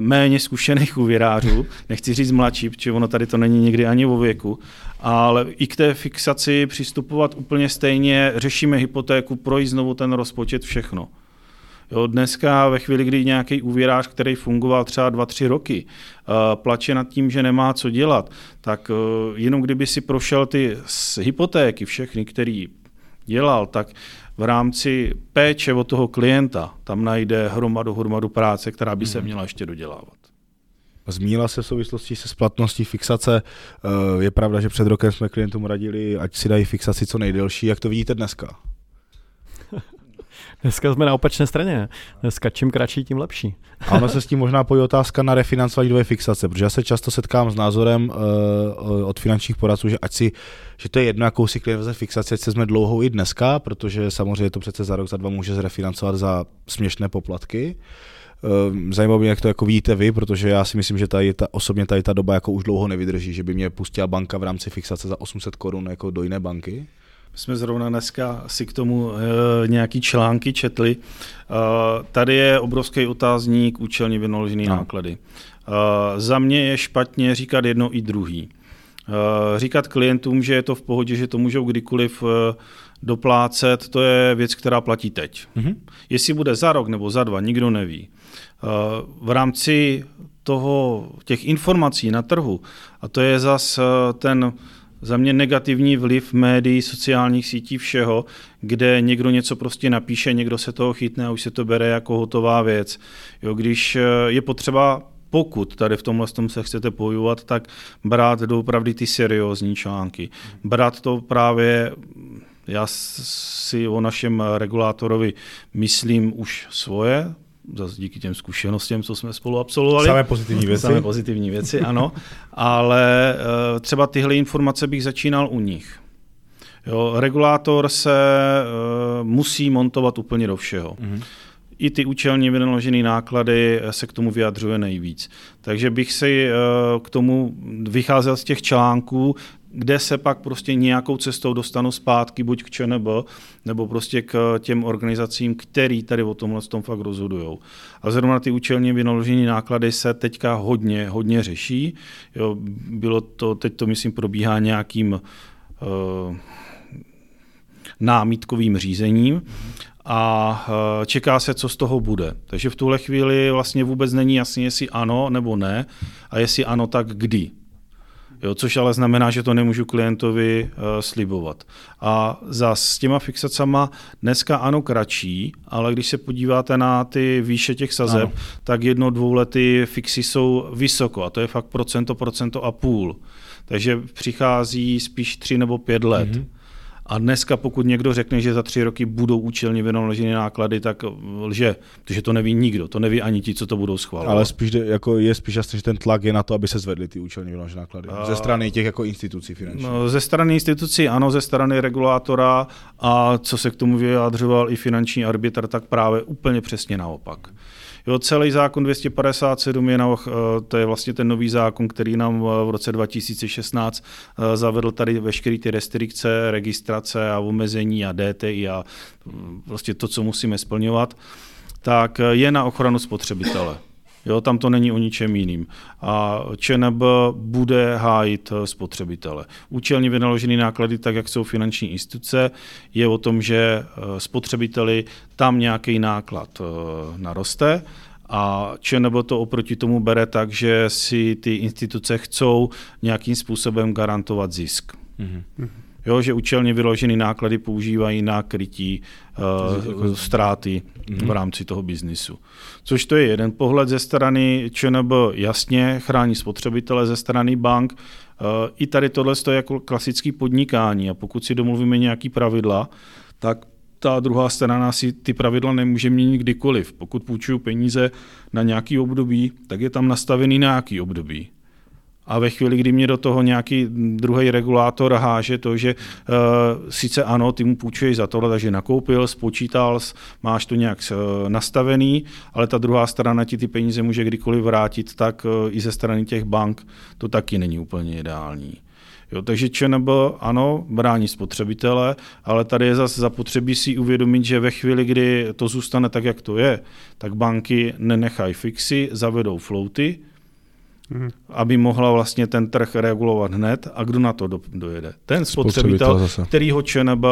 méně zkušených úvěrářů, nechci říct mladší, protože ono tady to není nikdy ani o věku, ale i k té fixaci přistupovat úplně stejně, řešíme hypotéku, projít znovu ten rozpočet, všechno. Jo, dneska ve chvíli, kdy nějaký úvěrář, který fungoval třeba 2-3 roky, uh, plače nad tím, že nemá co dělat, tak uh, jenom kdyby si prošel ty hypotéky všechny, který dělal, tak v rámci péče o toho klienta tam najde hromadu, hromadu práce, která by se mhm. měla ještě dodělávat.
Zmínila se v souvislosti se splatností fixace. Eh, je pravda, že před rokem jsme klientům radili, ať si dají fixaci co nejdelší. Jak to vidíte dneska?
Dneska jsme na opačné straně. Dneska čím kratší, tím lepší.
A ono se s tím možná pojí otázka na refinancování dvoje fixace, protože já se často setkám s názorem uh, od finančních poradců, že ať si, že to je jedno, jakou si klient vezme fixaci, ať se jsme dlouhou i dneska, protože samozřejmě to přece za rok, za dva může zrefinancovat za směšné poplatky. Zajímalo mě, jak to jako vidíte vy, protože já si myslím, že tady ta, osobně tady ta doba jako už dlouho nevydrží, že by mě pustila banka v rámci fixace za 800 korun jako do jiné banky.
Jsme zrovna dneska si k tomu e, nějaký články četli. E, tady je obrovský otázník účelně vynaložený no. náklady. E, za mě je špatně říkat jedno i druhý. E, říkat klientům, že je to v pohodě, že to můžou kdykoliv e, doplácet, to je věc, která platí teď. Mm-hmm. Jestli bude za rok nebo za dva, nikdo neví. E, v rámci toho, těch informací na trhu, a to je zas ten za mě negativní vliv médií, sociálních sítí, všeho, kde někdo něco prostě napíše, někdo se toho chytne a už se to bere jako hotová věc. Jo, když eh, je potřeba pokud tady v tomhle tom se chcete pohybovat, tak brát doopravdy ty seriózní články. Brát to právě, já si o našem regulátorovi myslím už svoje, zase díky těm zkušenostem, co jsme spolu absolvovali.
Samé pozitivní věci.
Samé pozitivní věci, ano. Ale uh, třeba tyhle informace bych začínal u nich. Jo, regulátor se uh, musí montovat úplně do všeho. Mm-hmm. I ty účelně vynaložené náklady se k tomu vyjadřuje nejvíc. Takže bych si uh, k tomu vycházel z těch článků, kde se pak prostě nějakou cestou dostanu zpátky, buď k ČNB, nebo prostě k těm organizacím, který tady o tomhle tom fakt rozhodují. A zrovna ty účelně vynaložené náklady se teďka hodně, hodně řeší. Jo, bylo to, teď to myslím probíhá nějakým uh, námitkovým řízením a uh, čeká se, co z toho bude. Takže v tuhle chvíli vlastně vůbec není jasné, jestli ano nebo ne a jestli ano, tak kdy. Jo, což ale znamená, že to nemůžu klientovi uh, slibovat. A za s těma fixacama dneska ano kratší, ale když se podíváte na ty výše těch sazeb, ano. tak jedno, dvoulety fixy jsou vysoko a to je fakt procento, procento a půl. Takže přichází spíš tři nebo pět let. Mm-hmm. A dneska, pokud někdo řekne, že za tři roky budou účelně vynaloženy náklady, tak lže, protože to neví nikdo, to neví ani ti, co to budou schvalovat.
Ale spíš jako je spíš jasný, že ten tlak je na to, aby se zvedly ty účelně vynaložené náklady. A... Ze strany těch jako institucí finančních. No,
ze strany institucí ano, ze strany regulátora a co se k tomu vyjádřoval i finanční arbitr, tak právě úplně přesně naopak. Jo, celý zákon 257 je, na, eh, to je vlastně ten nový zákon, který nám v roce 2016 eh, zavedl tady veškeré ty restrikce, registrace a omezení a DTI a prostě to, co musíme splňovat, tak eh, je na ochranu spotřebitele. Jo, tam to není o ničem jiným. A ČNB bude hájit spotřebitele. Účelně vynaložené náklady, tak jak jsou finanční instituce, je o tom, že spotřebiteli tam nějaký náklad naroste a ČNB to oproti tomu bere tak, že si ty instituce chcou nějakým způsobem garantovat zisk. Mm-hmm. Jo, že účelně vyložené náklady používají na krytí uh, ztráty mm-hmm. v rámci toho biznisu. Což to je jeden pohled ze strany ČNB jasně chrání spotřebitele, ze strany bank. Uh, I tady tohle je jako klasický podnikání a pokud si domluvíme nějaký pravidla, tak ta druhá strana si ty pravidla nemůže měnit kdykoliv. Pokud půjčuju peníze na nějaký období, tak je tam nastavený nějaký období. A ve chvíli, kdy mě do toho nějaký druhý regulátor háže to, že uh, sice ano, ty mu půjčuješ za tohle, takže nakoupil, spočítal, máš to nějak uh, nastavený, ale ta druhá strana ti ty peníze může kdykoliv vrátit, tak uh, i ze strany těch bank to taky není úplně ideální. Jo, takže ČNB ano, brání spotřebitele, ale tady je zase zapotřebí si uvědomit, že ve chvíli, kdy to zůstane tak, jak to je, tak banky nenechají fixy, zavedou floaty, mm-hmm. aby mohla vlastně ten trh regulovat hned a kdo na to do, dojede. Ten spotřebitel, spotřebitel který ho ČNB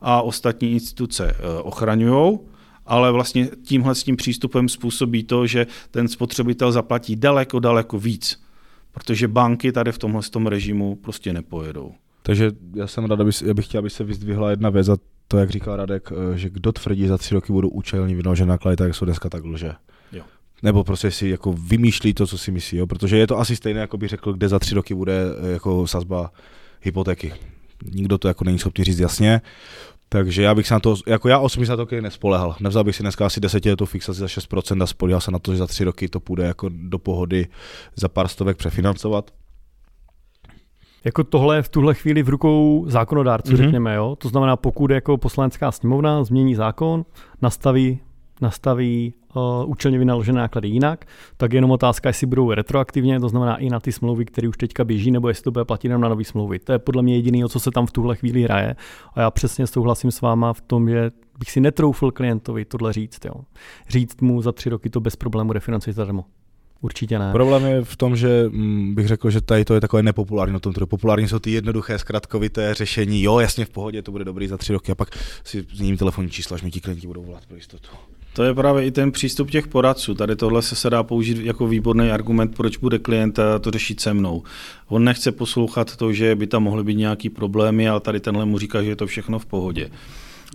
a ostatní instituce eh, ochraňují, ale vlastně tímhle s tím přístupem způsobí to, že ten spotřebitel zaplatí daleko, daleko víc, protože banky tady v tomhle tom režimu prostě nepojedou.
Takže já jsem rád, aby, já bych chtěl, aby se vyzdvihla jedna věc a to, jak říkal Radek, eh, že kdo tvrdí, za tři roky budou účelní vynaložené náklady, tak jsou dneska tak lže. Jo. Nebo prostě si jako vymýšlí to, co si myslí, jo? protože je to asi stejné, jako bych řekl, kde za tři roky bude eh, jako sazba hypotéky. Nikdo to jako není schopný říct jasně. Takže já bych se na to, jako já osobně se na to nespolehal. Nevzal bych si dneska asi desetiletou fixaci za 6% a spolehal se na to, že za tři roky to půjde jako do pohody za pár stovek přefinancovat.
Jako tohle je v tuhle chvíli v rukou zákonodárců, mm-hmm. řekněme, jo? To znamená, pokud jako poslanecká sněmovna změní zákon, nastaví nastaví účelně vynaložené náklady jinak, tak je jenom otázka, jestli budou retroaktivně, to znamená i na ty smlouvy, které už teďka běží, nebo jestli to bude platit jenom na nové smlouvy. To je podle mě jediné, o co se tam v tuhle chvíli hraje. A já přesně souhlasím s váma v tom, že bych si netroufl klientovi tohle říct. Jo. Říct mu za tři roky to bez problému refinancujte zadarmo. Určitě ne.
Problém je v tom, že mm, bych řekl, že tady to je takové nepopulární na tom trhu. Populární jsou ty jednoduché, zkratkovité řešení. Jo, jasně v pohodě, to bude dobrý za tři roky a pak si změním telefonní čísla, až mi ti klienti budou volat pro jistotu.
To je právě i ten přístup těch poradců. Tady tohle se, se dá použít jako výborný argument, proč bude klient eh, to řešit se mnou. On nechce poslouchat to, že by tam mohly být nějaký problémy, ale tady tenhle mu říká, že je to všechno v pohodě.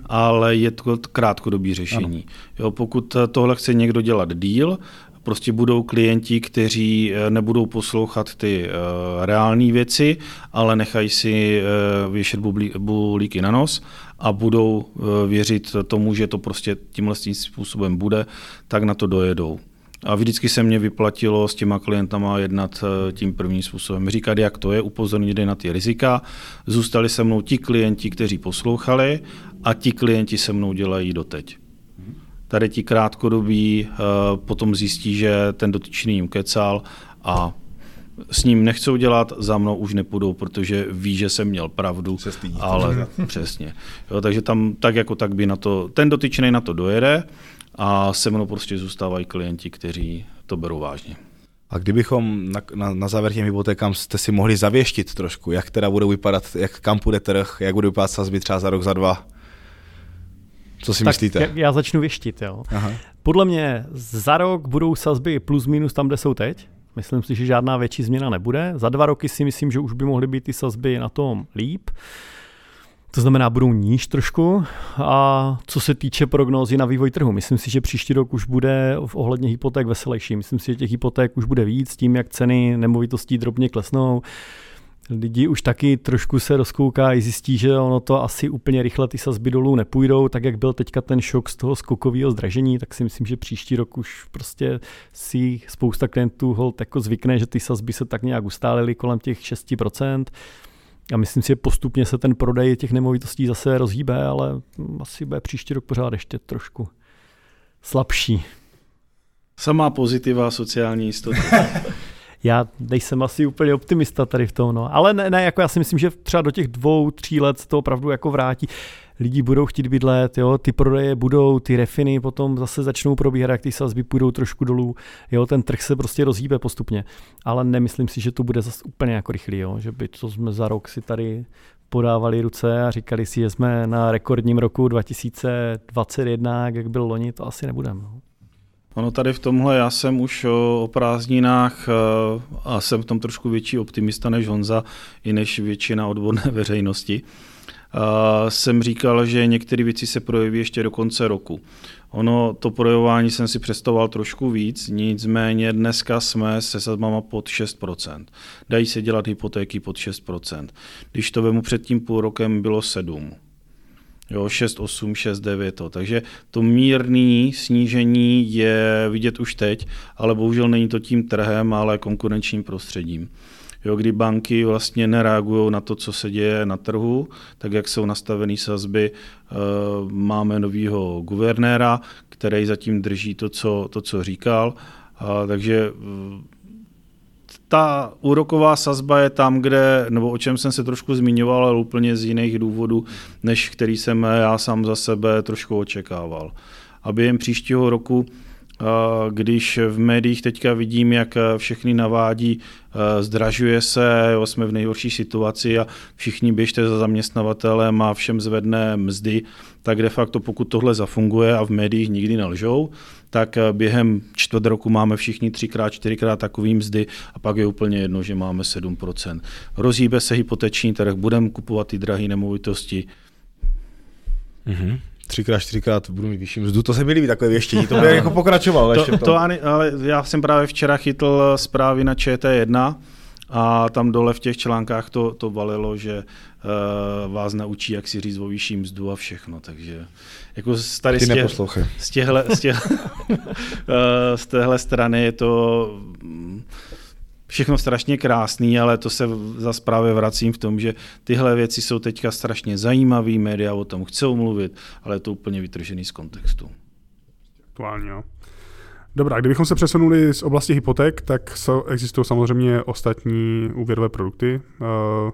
Ale je to krátkodobý řešení. Jo, pokud eh, tohle chce někdo dělat díl, prostě budou klienti, kteří eh, nebudou poslouchat ty uh, reální věci, ale nechají si uh, věšet bulíky na nos a budou věřit tomu, že to prostě tímhle způsobem bude, tak na to dojedou. A vždycky se mě vyplatilo s těma klientama jednat tím prvním způsobem. Říkat, jak to je, upozornit na ty rizika. Zůstali se mnou ti klienti, kteří poslouchali a ti klienti se mnou dělají doteď tady ti krátkodobí eh, potom zjistí, že ten dotyčný jim kecal a s ním nechcou dělat, za mnou už nepůjdou, protože ví, že jsem měl pravdu,
se stydí,
ale přesně. Jo, takže tam tak jako tak by na to, ten dotyčný na to dojede a se mnou prostě zůstávají klienti, kteří to berou vážně.
A kdybychom na, na, na závěr těm hypotékám jste si mohli zavěštit trošku, jak teda bude vypadat, jak kam půjde trh, jak bude vypadat sazby třeba za rok, za dva? Co si tak myslíte?
Já začnu věštit. Jo. Aha. Podle mě za rok budou sazby plus minus tam, kde jsou teď. Myslím si, že žádná větší změna nebude. Za dva roky si myslím, že už by mohly být ty sazby na tom líp. To znamená, budou níž trošku. A co se týče prognózy na vývoj trhu, myslím si, že příští rok už bude v ohledně hypoték veselější. Myslím si, že těch hypoték už bude víc tím, jak ceny nemovitostí drobně klesnou lidi už taky trošku se rozkouká i zjistí, že ono to asi úplně rychle ty sazby dolů nepůjdou, tak jak byl teďka ten šok z toho skokového zdražení, tak si myslím, že příští rok už prostě si spousta klientů hold jako zvykne, že ty sazby se tak nějak ustálily kolem těch 6%. A myslím si, že postupně se ten prodej těch nemovitostí zase rozhýbe, ale asi bude příští rok pořád ještě trošku slabší.
Samá pozitiva sociální jistota.
já nejsem asi úplně optimista tady v tom, no. Ale ne, ne, jako já si myslím, že třeba do těch dvou, tří let to opravdu jako vrátí. Lidi budou chtít bydlet, jo, ty prodeje budou, ty refiny potom zase začnou probíhat, jak ty sazby půjdou trošku dolů, jo, ten trh se prostě rozhýbe postupně. Ale nemyslím si, že to bude zase úplně jako rychlý, jo, že by to jsme za rok si tady podávali ruce a říkali si, že jsme na rekordním roku 2021, jak byl loni, to asi nebudeme. No.
Ono tady v tomhle, já jsem už o prázdninách a jsem v tom trošku větší optimista než Honza, i než většina odborné veřejnosti. Jsem říkal, že některé věci se projeví ještě do konce roku. Ono, to projevování jsem si představoval trošku víc, nicméně dneska jsme se sazbama pod 6%. Dají se dělat hypotéky pod 6%. Když to vemu před tím půl rokem, bylo 7%. Jo, 6, 8, 6, 9. To. Takže to mírné snížení je vidět už teď, ale bohužel není to tím trhem, ale konkurenčním prostředím. Jo, kdy banky vlastně nereagují na to, co se děje na trhu, tak jak jsou nastavené sazby, eh, máme nového guvernéra, který zatím drží to, co, to, co říkal, takže ta úroková sazba je tam, kde, nebo o čem jsem se trošku zmiňoval, ale úplně z jiných důvodů, než který jsem já sám za sebe trošku očekával. A během příštího roku když v médiích teďka vidím, jak všechny navádí, zdražuje se, jo, jsme v nejhorší situaci a všichni běžte za zaměstnavatelem a všem zvedne mzdy, tak de facto pokud tohle zafunguje a v médiích nikdy nelžou, tak během čtvrt roku máme všichni třikrát, čtyřikrát takový mzdy a pak je úplně jedno, že máme 7%. Rozhýbe se hypoteční trh, budeme kupovat ty drahé nemovitosti.
Mm-hmm třikrát, čtyřikrát budu mít vyšší mzdu, to se mi líbí takové věštění, to by jako pokračoval.
To, ještě to ani, ale já jsem právě včera chytl zprávy na ČT1 a tam dole v těch článkách to, to valilo, že uh, vás naučí, jak si říct o vyšší mzdu a všechno, takže jako z, tady
Ty
z, těch, z, těhle, z, těch, uh, z téhle strany je to všechno strašně krásný, ale to se zase právě vracím v tom, že tyhle věci jsou teďka strašně zajímavé, média o tom chcou mluvit, ale je to úplně vytržený z kontextu.
Aktuálně, jo. Dobrá, kdybychom se přesunuli z oblasti hypoték, tak existují samozřejmě ostatní úvěrové produkty. Uh,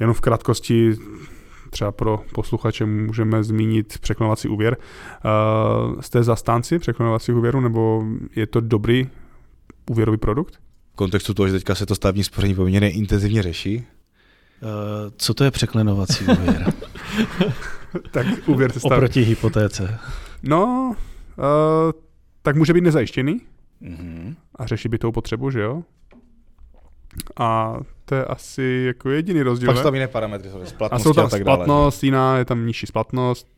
jenom v krátkosti třeba pro posluchače můžeme zmínit překlonovací úvěr. Uh, jste zastánci překlonovacích úvěrů, nebo je to dobrý úvěrový produkt?
v kontextu toho, že teďka se to stavební spoření poměrně intenzivně řeší? Uh,
co to je překlenovací úvěr?
tak úvěr se
stav... Oproti hypotéce.
No, uh, tak může být nezajištěný mm-hmm. a řeší by tou potřebu, že jo? A to je asi jako jediný rozdíl.
Pak jsou tam jiné parametry,
splatnost a jsou tam a tak dále. splatnost, jiná, je tam nižší splatnost,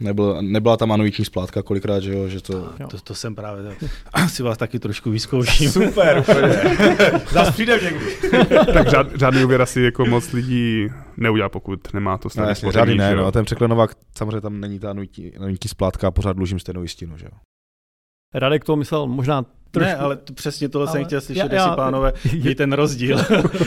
Nebyl, nebyla tam anuitní splátka kolikrát, že jo? Že to...
to, to jsem právě, si vás taky trošku vyzkouším.
Super, úplně. Zas přijde někdy.
tak žád, žádný úvěr asi jako moc lidí neudělá, pokud nemá to
stejné no, žádný ne, no, a ten překlenovák, samozřejmě tam není ta anuitní, anuitní splátka a pořád dlužím stejnou jistinu, že jo?
Radek to myslel možná
Trošku. Ne, ale to, přesně tohle ale jsem chtěl slyšet, já, já, jestli pánové je ten rozdíl.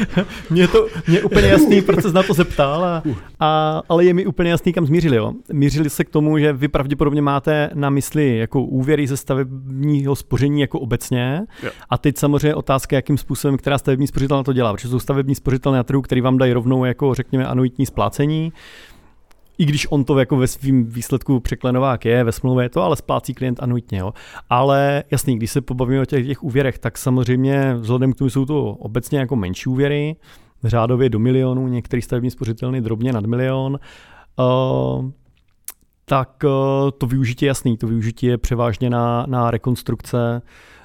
mě to mě úplně jasný, proč se na to zeptal, a, a, ale je mi úplně jasný, kam zmířili. Jo. Mířili se k tomu, že vy pravděpodobně máte na mysli jako úvěry ze stavebního spoření jako obecně jo. a teď samozřejmě otázka, jakým způsobem, která stavební spořitelna to dělá, protože jsou stavební spořitelné na trhu, který vám dají rovnou jako řekněme anuitní splácení, i když on to jako ve svým výsledku překlenovák je, ve smlouvě je to, ale splácí klient anuitně. Jo. Ale jasný, když se pobavíme o těch, těch úvěrech, tak samozřejmě vzhledem k tomu jsou to obecně jako menší úvěry, řádově do milionu, některý stavební spořitelny drobně nad milion. Uh, tak uh, to využití je jasný, to využití je převážně na, na rekonstrukce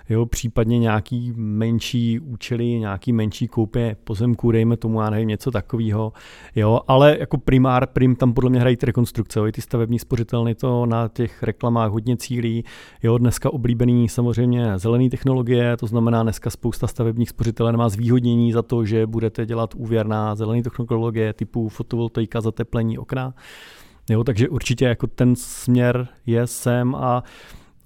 jo, případně nějaký menší účely, nějaký menší koupě pozemku, dejme tomu, já nevím, něco takového, jo, ale jako primár, prim tam podle mě hrají ty rekonstrukce, jo, ty stavební spořitelny to na těch reklamách hodně cílí, jo, dneska oblíbený samozřejmě zelený technologie, to znamená dneska spousta stavebních spořitelen má zvýhodnění za to, že budete dělat úvěr na zelený technologie typu fotovoltaika, zateplení okna, jo, takže určitě jako ten směr je sem a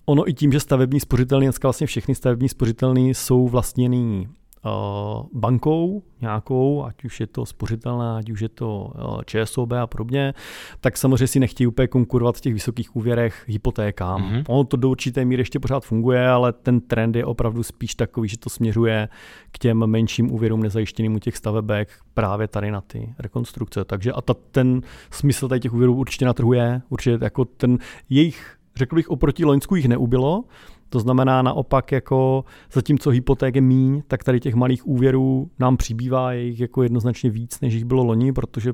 ono i tím, že stavební spořitelny, dneska vlastně všechny stavební spořitelny jsou vlastněný uh, bankou nějakou, ať už je to spořitelná, ať už je to uh, ČSOB a podobně, tak samozřejmě si nechtějí úplně konkurovat v těch vysokých úvěrech hypotékám. Mm-hmm. Ono to do určité míry ještě pořád funguje, ale ten trend je opravdu spíš takový, že to směřuje k těm menším úvěrům nezajištěným u těch stavebek právě tady na ty rekonstrukce. Takže a ta, ten smysl tady těch úvěrů určitě na trhu je, určitě jako ten jejich řekl bych, oproti Loňsku jich neubylo. To znamená naopak, jako zatímco hypoték je míň, tak tady těch malých úvěrů nám přibývá, je jich jako jednoznačně víc, než jich bylo loni, protože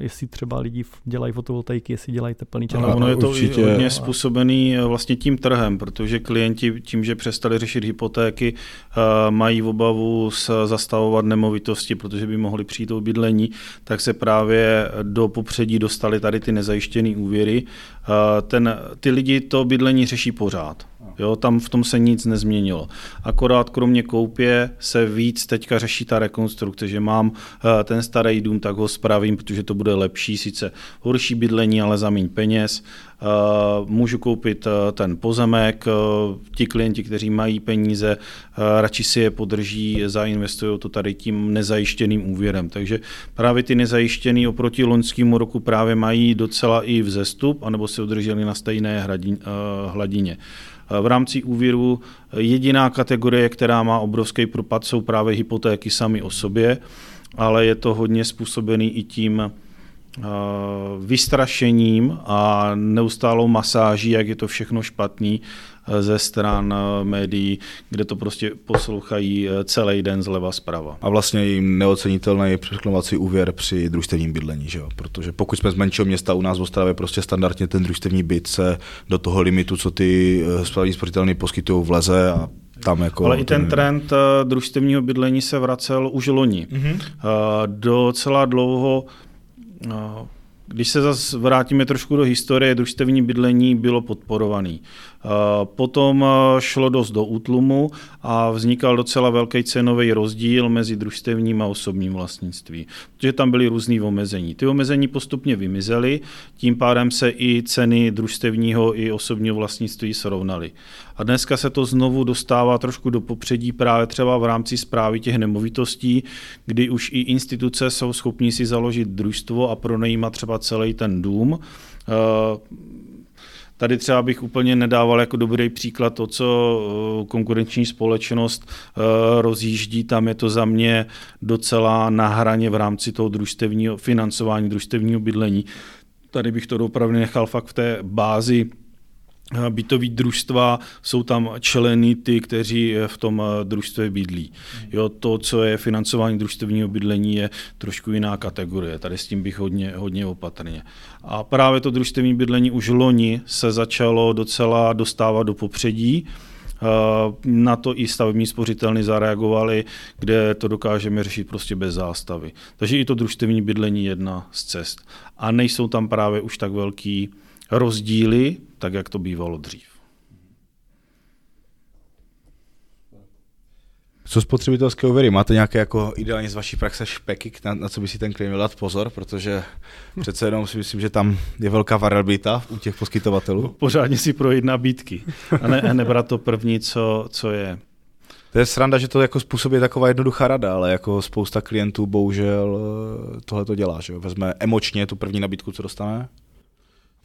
jestli třeba lidi dělají fotovoltaiky, jestli dělají teplný čas.
ono je to určitě. hodně způsobený eh, vlastně tím trhem, protože klienti tím, že přestali řešit hypotéky, eh, mají v obavu zastavovat nemovitosti, protože by mohli přijít o bydlení, tak se právě do popředí dostali tady ty nezajištěné úvěry. Eh, ten, ty lidi to bydlení řeší pořád. Jo, tam v tom se nic nezměnilo. Akorát kromě koupě se víc teďka řeší ta rekonstrukce, že mám eh, ten starý dům, tak ho spravím, protože to bude lepší, sice horší bydlení, ale za méně peněz. můžu koupit ten pozemek, ti klienti, kteří mají peníze, radši si je podrží, zainvestují to tady tím nezajištěným úvěrem. Takže právě ty nezajištěný oproti loňskému roku právě mají docela i vzestup, anebo se udrželi na stejné hladině. V rámci úvěru jediná kategorie, která má obrovský propad, jsou právě hypotéky sami o sobě, ale je to hodně způsobený i tím vystrašením a neustálou masáží, jak je to všechno špatný ze stran eh, médií, kde to prostě poslouchají eh, celý den zleva zprava.
A vlastně jim neocenitelný překlonovací úvěr při družstevním bydlení, že jo? protože pokud jsme z menšího města u nás v Ostravě, prostě standardně ten družstevní byt se do toho limitu, co ty eh, správní spořitelny poskytují, vleze a tam jako
Ale i ten trend družstevního bydlení se vracel už loni. Mm-hmm. Docela dlouho když se zase vrátíme trošku do historie, družstevní bydlení bylo podporované. Potom šlo dost do útlumu a vznikal docela velký cenový rozdíl mezi družstevním a osobním vlastnictví, protože tam byly různé omezení. Ty omezení postupně vymizely, tím pádem se i ceny družstevního i osobního vlastnictví srovnaly. A dneska se to znovu dostává trošku do popředí právě třeba v rámci zprávy těch nemovitostí, kdy už i instituce jsou schopní si založit družstvo a pronajímat třeba celý ten dům Tady třeba bych úplně nedával jako dobrý příklad to, co eh, konkurenční společnost eh, rozjíždí. Tam je to za mě docela na hraně v rámci toho družstevního financování družstevního bydlení. Tady bych to opravdu nechal fakt v té bázi bytový družstva, jsou tam členy ty, kteří v tom eh, družstve bydlí. Jo, to, co je financování družstevního bydlení, je trošku jiná kategorie. Tady s tím bych hodně, hodně opatrně. A právě to družstevní bydlení už loni se začalo docela dostávat do popředí. Eh, na to i stavební spořitelny zareagovali, kde to dokážeme řešit prostě bez zástavy. Takže i to družstevní bydlení je jedna z cest. A nejsou tam právě už tak velký rozdíly, tak jak to bývalo dřív.
Co spotřebitelské úvěry? Máte nějaké jako ideálně z vaší praxe špeky, na, na co by si ten klient měl dát pozor, protože přece jenom si myslím, že tam je velká variabilita u těch poskytovatelů.
Pořádně si projít nabídky a, ne, a nebrat to první, co, co je.
To je sranda, že to jako způsobí taková jednoduchá rada, ale jako spousta klientů bohužel eh, tohle to dělá, že jo? Vezme emočně tu první nabídku, co dostane,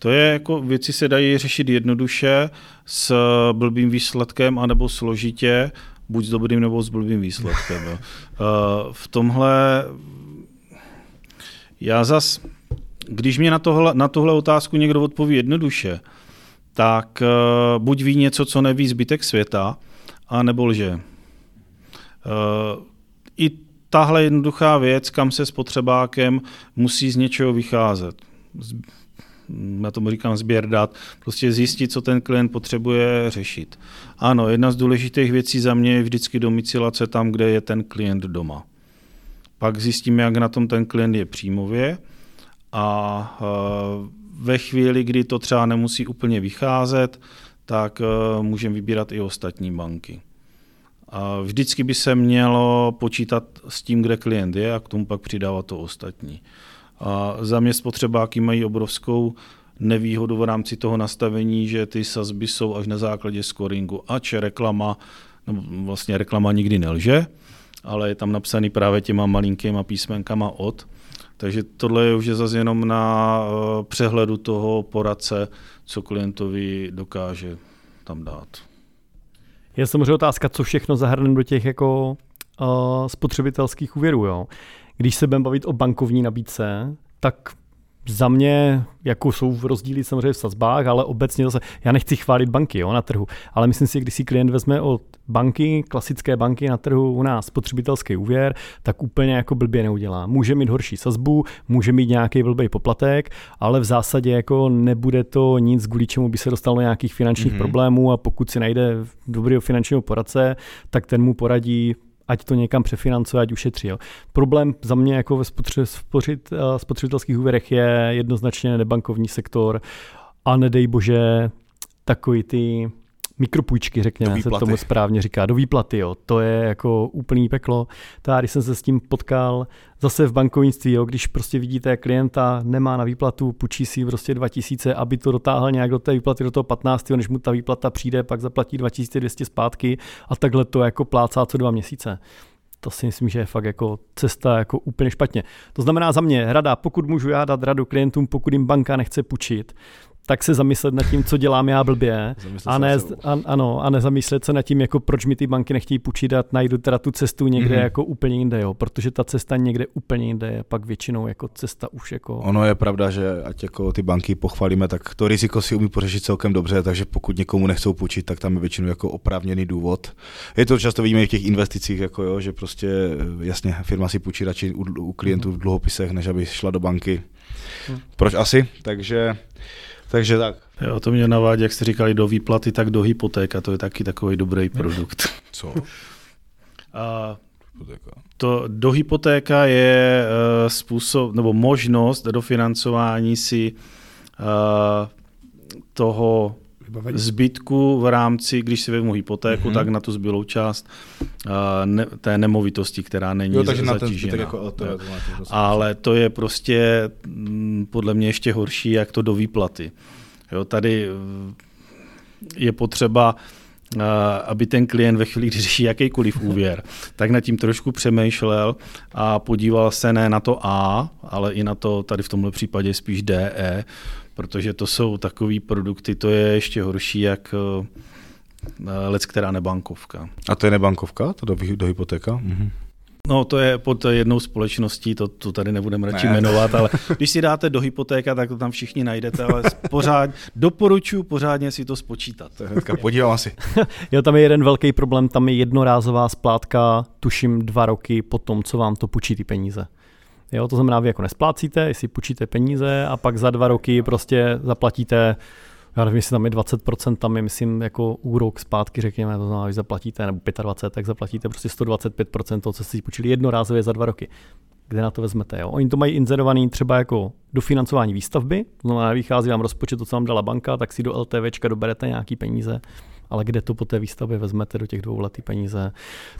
to je jako věci se dají řešit jednoduše s blbým výsledkem anebo složitě, buď s dobrým nebo s blbým výsledkem. Jo. Eh, v tomhle já zas, když mě na, tohle, na tuhle otázku někdo odpoví jednoduše, tak uh, buď ví něco, co neví zbytek světa, a nebo lže. Uh, I tahle jednoduchá věc, kam se s potřebákem musí z něčeho vycházet na tomu říkám sběr dat, prostě zjistit, co ten klient potřebuje řešit. Ano, jedna z důležitých věcí za mě je vždycky domicilace tam, kde je ten klient doma. Pak zjistíme, jak na tom ten klient je příjmově a ve chvíli, kdy to třeba nemusí úplně vycházet, tak můžeme vybírat i ostatní banky. Vždycky by se mělo počítat s tím, kde klient je a k tomu pak přidávat to ostatní. A za mě spotřebáky mají obrovskou nevýhodu v rámci toho nastavení, že ty sazby jsou až na základě scoringu. Ač reklama, no vlastně reklama nikdy nelže, ale je tam napsaný právě těma malinkýma písmenkama od. Takže tohle je už zase jenom na eh, přehledu toho poradce, co klientovi dokáže tam dát.
Je samozřejmě otázka, co všechno zahrneme do těch jako uh, spotřebitelských úvěrů. Jo? Když se budeme bavit o bankovní nabídce, tak za mě jako jsou v rozdíly samozřejmě v sazbách, ale obecně zase, já nechci chválit banky jo, na trhu, ale myslím si, když si klient vezme od banky, klasické banky na trhu u nás spotřebitelský úvěr, tak úplně jako blbě neudělá. Může mít horší sazbu, může mít nějaký blbý poplatek, ale v zásadě jako nebude to nic, kvůli čemu by se dostal do nějakých finančních mm-hmm. problémů a pokud si najde dobrého finančního poradce, tak ten mu poradí ať to někam přefinancuje, ať ušetří. Jo. Problém za mě jako ve spotřebit, eh, spotřebitelských úvěrech je jednoznačně nebankovní sektor a nedej bože takový ty mikropůjčky, řekněme, se tomu správně říká, do výplaty, jo. To je jako úplný peklo. Když jsem se s tím potkal zase v bankovnictví, jo, když prostě vidíte, klienta nemá na výplatu, půjčí si prostě 2000, aby to dotáhl nějak do té výplaty do toho 15. než mu ta výplata přijde, pak zaplatí 2200 zpátky a takhle to jako plácá co dva měsíce to si myslím, že je fakt jako cesta jako úplně špatně. To znamená za mě rada, pokud můžu já dát radu klientům, pokud jim banka nechce půjčit, tak se zamyslet nad tím, co dělám já blbě a, ne, a, ano, a nezamyslet se nad tím, jako proč mi ty banky nechtějí půjčit a najdu teda tu cestu někde mm-hmm. jako úplně jinde, jo, protože ta cesta někde úplně jinde je pak většinou jako cesta už jako...
Ono je pravda, že ať jako ty banky pochválíme, tak to riziko si umí pořešit celkem dobře, takže pokud někomu nechcou půjčit, tak tam je většinou jako oprávněný důvod. Je to často vidíme i v těch investicích, jako jo, že prostě jasně firma si půjčí radši u, u klientů v dluhopisech, než aby šla do banky. Hmm. Proč asi? Takže takže tak.
Jo, to mě navádí, jak jste říkali, do výplaty, tak do hypotéka, to je taky takový dobrý produkt.
Co?
A to do hypotéka je uh, způsob, nebo možnost dofinancování si uh, toho vybavení. zbytku v rámci, když si vezmu hypotéku, mm-hmm. tak na tu zbylou část uh, ne, té nemovitosti, která není jo, takže zatížená. Na jako, to, to, Ale to je prostě m, mm, podle mě ještě horší, jak to do výplaty. Jo, tady eh, je potřeba uh, aby ten klient ve chvíli, kdy řeší jakýkoliv úvěr, tak nad tím trošku přemýšlel a podíval se ne na to A, ale i na to tady v tomhle případě spíš DE, protože to jsou takové produkty, to je ještě horší, jak eh, lec, která nebankovka.
A to je nebankovka, to do, do hypotéka? Mhm.
No, to je pod jednou společností, to, to tady nebudeme radši ne. jmenovat, ale když si dáte do hypotéka, tak to tam všichni najdete, ale pořád, doporučuji pořádně si to spočítat.
Hnedka podívám asi.
jo, tam je jeden velký problém, tam je jednorázová splátka, tuším dva roky po tom, co vám to půjčí ty peníze. Jo, to znamená, vy jako nesplácíte, jestli půjčíte peníze a pak za dva roky prostě zaplatíte já nevím, jestli tam je 20%, tam je, myslím, jako úrok zpátky, řekněme, to znamená, že zaplatíte, nebo 25, tak zaplatíte prostě 125% toho, co jste půjčili jednorázově za dva roky. Kde na to vezmete? Jo? Oni to mají inzerovaný třeba jako do financování výstavby, to znamená, vychází vám rozpočet, to, co vám dala banka, tak si do LTVčka doberete nějaký peníze ale kde to po té výstavbě vezmete do těch dvou letý peníze,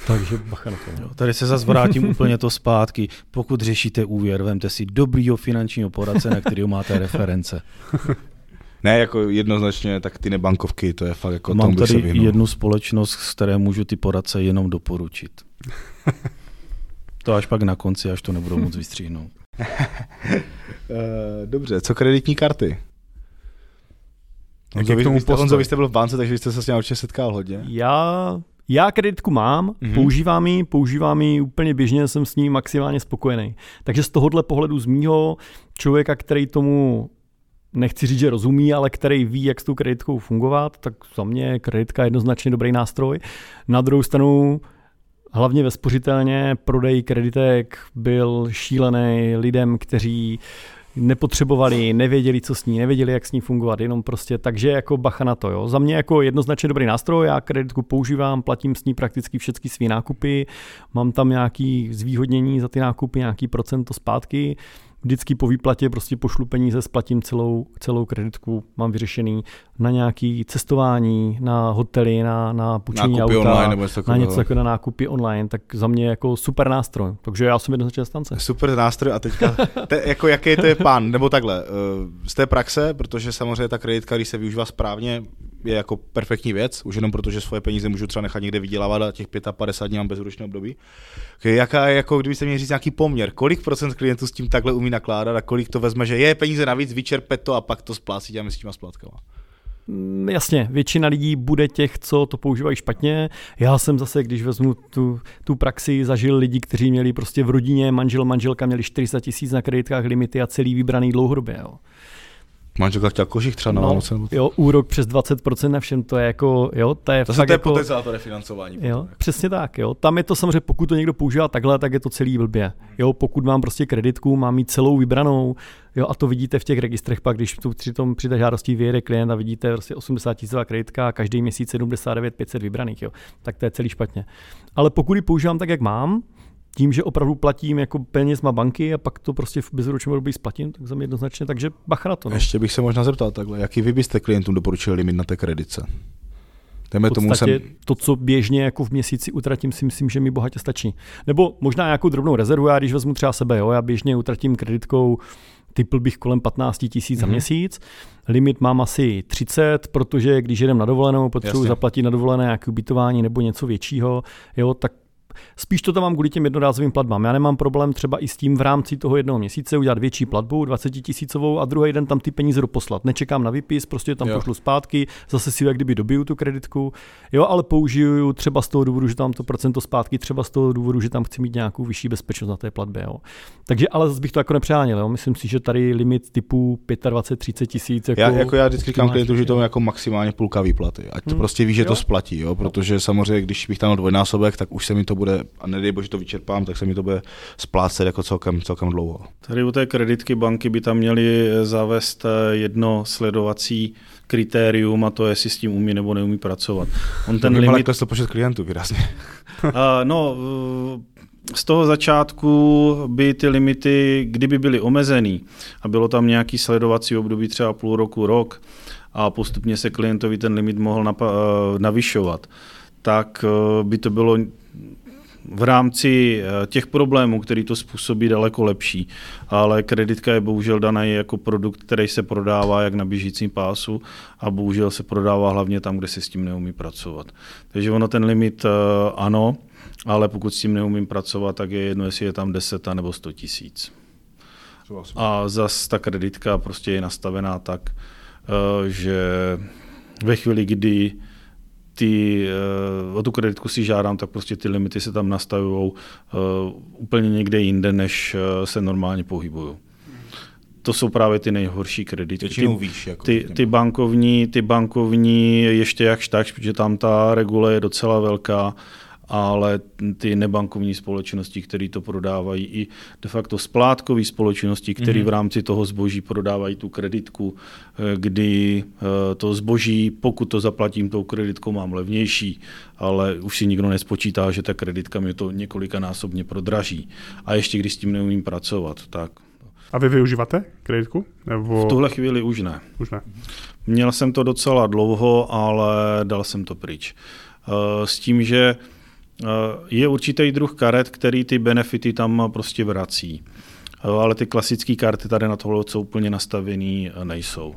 takže bacha na to.
Jo, tady se zase vrátím úplně to zpátky. Pokud řešíte úvěr, vemte si dobrýho finančního poradce, na kterého máte reference.
Ne, jako jednoznačně, tak ty nebankovky, to je fakt jako
Mám tady jednu společnost, z které můžu ty poradce jenom doporučit. to až pak na konci, až to nebudou moc vystříhnout.
Eh, dobře, co kreditní karty? Honzo, vy, vy, Honzo, vy jste byl v bance, takže jste se s ním určitě setkal hodně.
Já, já kreditku mám, mm-hmm. používám ji, používám ji úplně běžně, jsem s ní maximálně spokojený. Takže z tohohle pohledu z mýho člověka, který tomu nechci říct, že rozumí, ale který ví, jak s tou kreditkou fungovat, tak za mě kreditka je jednoznačně dobrý nástroj. Na druhou stranu hlavně ve spořitelně prodej kreditek byl šílený lidem, kteří nepotřebovali, nevěděli, co s ní, nevěděli, jak s ní fungovat, jenom prostě, takže jako bacha na to, jo. Za mě jako jednoznačně dobrý nástroj, já kreditku používám, platím s ní prakticky všechny své nákupy, mám tam nějaký zvýhodnění za ty nákupy, nějaký procento zpátky, vždycky po výplatě prostě pošlu peníze, splatím celou, celou kreditku, mám vyřešený na nějaký cestování, na hotely, na, na půjčení nákupy auta, online, nebo na něco jako na nákupy online, tak za mě jako super nástroj. Takže já jsem jednoznačně stance.
Super nástroj a teďka, te, jako jaký to je pán, nebo takhle, eh, z té praxe, protože samozřejmě ta kreditka, když se využívá správně, je jako perfektní věc, už jenom protože svoje peníze můžu třeba nechat někde vydělávat a těch 55 dní mám bezúročné období. Jaká je, jako kdybyste měli říct nějaký poměr, kolik procent klientů s tím takhle umí nakládat a kolik to vezme, že je peníze navíc, vyčerpe to a pak to splácí děláme s těma splátkama?
Mm, jasně, většina lidí bude těch, co to používají špatně. Já jsem zase, když vezmu tu, tu praxi, zažil lidi, kteří měli prostě v rodině, manžel, manželka měli 400 tisíc na kreditkách limity a celý vybraný dlouhodobě. Jo.
Manželka chtěla kožich třeba na no, Vánoce.
Jo, úrok přes 20% na všem, to je jako, jo, to je
to
fakt
to je
jako,
refinancování.
Jo, jako. přesně tak, jo. Tam je to samozřejmě, pokud to někdo používá takhle, tak je to celý blbě. Jo, pokud mám prostě kreditku, mám mít celou vybranou, jo, a to vidíte v těch registrech pak, když tu při tom při té žádosti vyjede klient a vidíte prostě 80 tisícová kreditka a každý měsíc 79 500 vybraných, jo, tak to je celý špatně. Ale pokud ji používám tak, jak mám, tím, že opravdu platím jako penězma banky a pak to prostě v bezročním období splatím, tak za mě jednoznačně, takže bacha na to. No.
Ještě bych se možná zeptal takhle, jaký vy byste klientům doporučili limit na té kredice? Dejme
v
tomu
podstatě
jsem-
to, co běžně jako v měsíci utratím, si myslím, že mi bohatě stačí. Nebo možná nějakou drobnou rezervu, já když vezmu třeba sebe, jo, já běžně utratím kreditkou typl bych kolem 15 tisíc za
Mhm.
měsíc. Limit mám asi 30, protože když jedem na dovolenou, potřebuji
Jasně.
zaplatit na dovolené nějaké ubytování nebo něco většího, jo, tak Spíš to tam mám kvůli těm jednorázovým platbám. Já nemám problém třeba i s tím v rámci toho jednoho měsíce udělat větší platbu, 20 tisícovou a druhý den tam ty peníze doposlat. Nečekám na výpis, prostě tam
Jo.
pošlu zpátky, zase si jak kdyby dobiju tu kreditku. Jo, ale použiju třeba z toho důvodu, že tam to procento zpátky, třeba z toho důvodu, že tam chci mít nějakou vyšší bezpečnost na té platbě. Jo. Takže ale zase bych to jako nepřáněl. Jo. Myslím si, že tady limit typu 25-30 tisíc. Jako,
Já, jako já vždycky říkám klientům, že to je jako maximálně půlka výplaty. Ať to
Hmm.
prostě ví, že to
Jo.
splatí, jo? protože samozřejmě, když bych tam dvojnásobek, tak už se mi to bude, a nedej bože to vyčerpám, tak se mi to bude splácet jako celkem, celkem dlouho.
Tady u té kreditky banky by tam měly zavést eh, jedno sledovací kritérium a to je, jestli s tím umí nebo neumí pracovat. On ten
Ten
limit,
to počet klientů výrazně.
uh, no, eh, z toho začátku by ty limity, kdyby byly omezený a bylo tam nějaký sledovací období třeba půl roku, rok a postupně se klientovi ten limit mohl napa- eh, navyšovat, tak eh, by to bylo v rámci eh, těch problémů, který to způsobí, daleko lepší. Ale kreditka je bohužel daná jako produkt, který se prodává jak na běžícím pásu a bohužel se prodává hlavně tam, kde se s tím neumí pracovat. Takže ono ten limit eh, ano, ale pokud s tím neumím pracovat, tak je jedno, jestli je tam 10 nebo 100 tisíc. A zas ta kreditka prostě je nastavená tak, eh, že ve chvíli, kdy ty, eh, o tu kreditku si žádám, tak prostě ty limity se tam nastavují eh, úplně někde jinde, než eh, se normálně pohybují. To jsou právě ty nejhorší kredity.
Většinou
Ty,
víš. Jako
ty, ty, bankovní, ty bankovní ještě jakž tak, protože tam ta regule je docela velká, ale ty nebankovní společnosti, které to prodávají, i de facto splátkové společnosti, které
Mhm.
v rámci toho zboží prodávají tu kreditku, eh, kdy eh, to zboží, pokud to zaplatím tou kreditkou, mám levnější, ale už si nikdo nespočítá, že ta kreditka mi to několikanásobně prodraží. A ještě když s tím neumím pracovat, tak
A vy využíváte kreditku? Nebo
v tuhle chvíli už ne.
už ne?
Měl jsem to docela dlouho, ale dal jsem to pryč. Eh, S tím, že je určitý druh karet, který ty benefity tam prostě vrací. Eh, Ale ty klasické karty tady na tohle co úplně nastavený eh, nejsou.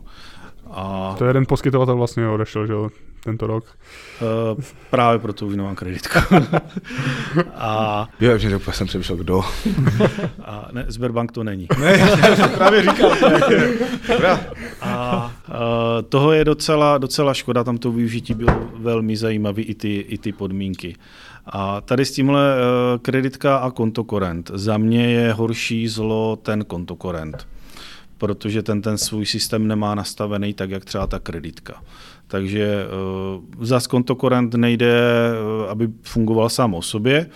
A
To je jeden poskytovatel vlastně odešel, že jo, tento rok.
eh, právě proto už nemám kreditku. a,
Jo, že úplně jsem přemýšlel, kdo.
a ne, Sberbank to není.
ne, já jsem právě říkal.
A uh, toho je docela, docela škoda, tam to využití bylo velmi zajímavé, i ty, i ty podmínky. A tady s tímhle uh, kreditka a kontokorent. Za mě je horší zlo ten kontokorent, protože ten ten svůj systém nemá nastavený tak, jak třeba ta kreditka. Takže uh, zas kontokorent nejde, uh, aby fungoval sám o sobě,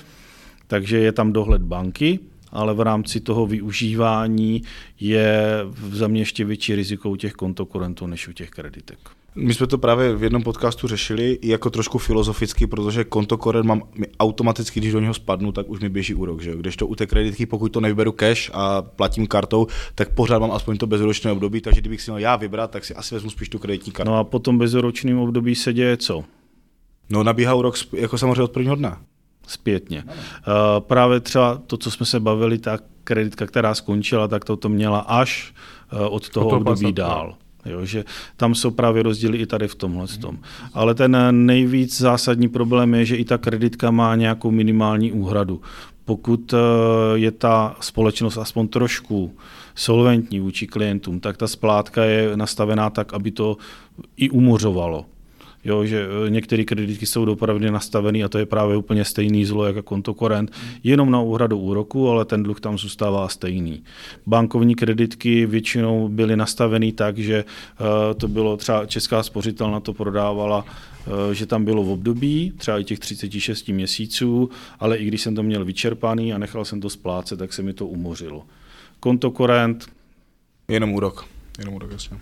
takže je tam dohled banky, ale v rámci toho využívání je za mě ještě větší riziko u těch kontokorentů než u těch kreditek.
My jsme to právě v jednom podcastu řešili i jako trošku filozoficky, protože kontokorent mám mi automaticky, když do něho spadnu, tak už mi běží úrok, že jo? Kdežto u té kreditky, pokud to nevyberu cash a platím kartou, tak pořád mám aspoň to bezročné období, takže kdybych si měl já vybrat, tak si asi vezmu spíš tu kreditní kartu.
No a potom bezročným období se děje co?
No nabíhá úrok jako samozřejmě od prvního dne.
Zpětně. Uh, právě třeba to, co jsme se bavili, ta kreditka, která skončila, tak to, to měla až uh, od toho
Od toho
období
pasa,
dál. Jo, že tam jsou právě rozdíly i tady v tomhle tom. Ale ten nejvíc zásadní problém je, že i ta kreditka má nějakou minimální úhradu. Pokud eh, je ta společnost aspoň trošku solventní vůči klientům, tak ta splátka je nastavená tak, aby to i umořovalo. Jo, že eh, některé kreditky jsou opravdu nastavené a to je právě úplně stejný zlo jako kontokorent, jenom na úhradu úroku, ale ten dluh tam zůstává stejný. Bankovní kreditky většinou byly nastaveny tak, že eh, to bylo třeba Česká spořitelna to prodávala, eh, že tam bylo v období, třeba i těch 36 měsíců, ale i když jsem to měl vyčerpaný a nechal jsem to splácet, tak se mi to umořilo. Kontokorent,
Jenom úrok. Jenom úrok, jasně.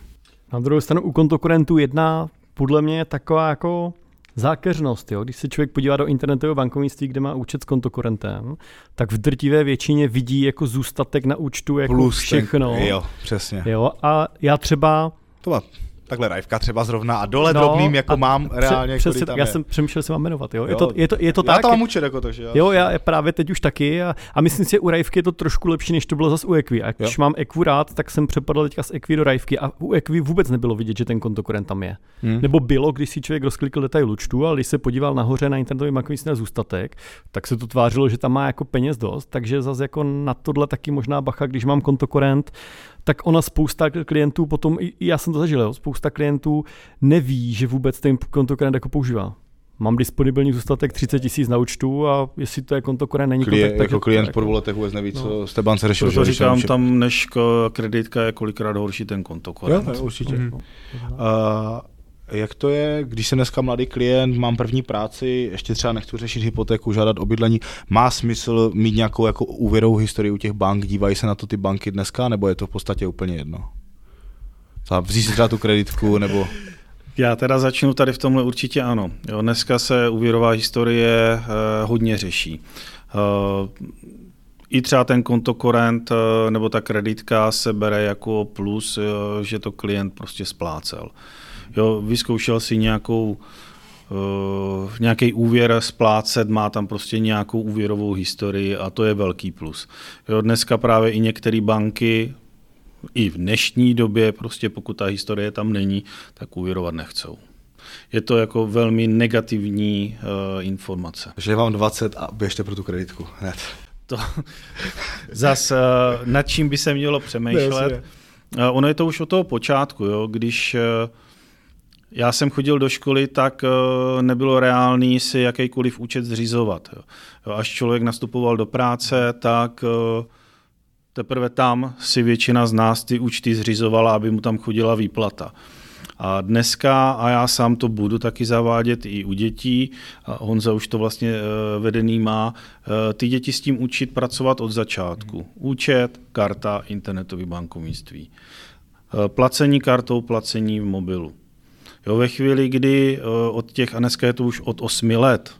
Na druhou stranu u kontokorentů jedna podle mě je taková jako zákeřnost. Jo? Když se člověk podívá do internetového bankovnictví, kde má účet s kontokorentem, tak v drtivé většině vidí jako zůstatek na účtu jako
Plus
všechno.
Ten, jo, přesně.
Jo? A já třeba
To má takhle rajvka třeba zrovna a dole no, drobným, jako a mám reálně,
přes,
tam
Já
je.
jsem přemýšlel, jestli mám jmenovat, jo? Je, jo. To, je, to, je to já tak?
Já to mám učit jako to, že
já Jo, já právě teď už taky a, a myslím si, že u rajvky je to trošku lepší, než to bylo zase u Equi. A když jo. mám Equi rád, tak jsem přepadl teďka z Equi do rajvky a u Equi vůbec nebylo vidět, že ten kontokorent tam je. Hmm. Nebo bylo, když si člověk rozklikl detail účtu, ale když se podíval nahoře na internetový bankovní zůstatek, tak se to tvářilo, že tam má jako peněz dost, takže zase jako na tohle taky možná bacha, když mám kontokorent, tak ona spousta klientů potom, i já jsem to zažil, jo, spousta klientů neví, že vůbec ten kontokorent jako používá. Mám disponibilní zůstatek 30 tisíc na účtu a jestli to je konto, které není
Klient, kontakt, jako klient po dvou letech vůbec neví, no. co jste bance řešil.
To říkám, tam než kreditka je kolikrát horší ten konto.
Jo, určitě. Mm. Uh, jak to je, když jsem dneska mladý klient, mám první práci, ještě třeba nechci řešit hypotéku, žádat o bydlení, má smysl mít nějakou jako úvěrovou historii u těch bank, dívají se na to ty banky dneska, nebo je to v podstatě úplně jedno? Vzít si třeba tu kreditku, nebo...
Já teda začnu tady v tomhle určitě ano. Jo, dneska se úvěrová historie eh, hodně řeší. Eh, I třeba ten kontokorent eh, nebo ta kreditka se bere jako plus, eh, že to klient prostě splácel. Jo, vyzkoušel si nějakou Uh, nějaký úvěr splácet, má tam prostě nějakou úvěrovou historii a to je velký plus. Jo, dneska právě i některé banky, i v dnešní době, prostě pokud ta historie tam není, tak úvěrovat nechcou. Je to jako velmi negativní uh, informace.
Že vám 20 a běžte pro tu kreditku hned.
To zas uh, nad čím by se mělo přemýšlet. Uh, ono je to už od toho počátku, jo, když uh, já jsem chodil do školy, tak uh, nebylo reálný si jakýkoliv účet zřizovat. Jo. Jo, až člověk nastupoval do práce, tak uh, teprve tam si většina z nás ty účty zřizovala, aby mu tam chodila výplata. A dneska, a já sám to budu taky zavádět i u dětí, a Honza už to vlastně e, vedený má, e, ty děti s tím učit pracovat od začátku. Účet, karta, internetový bankovnictví. E, placení kartou, placení v mobilu. Jo, ve chvíli, kdy od těch, a dneska je to už od 8 let,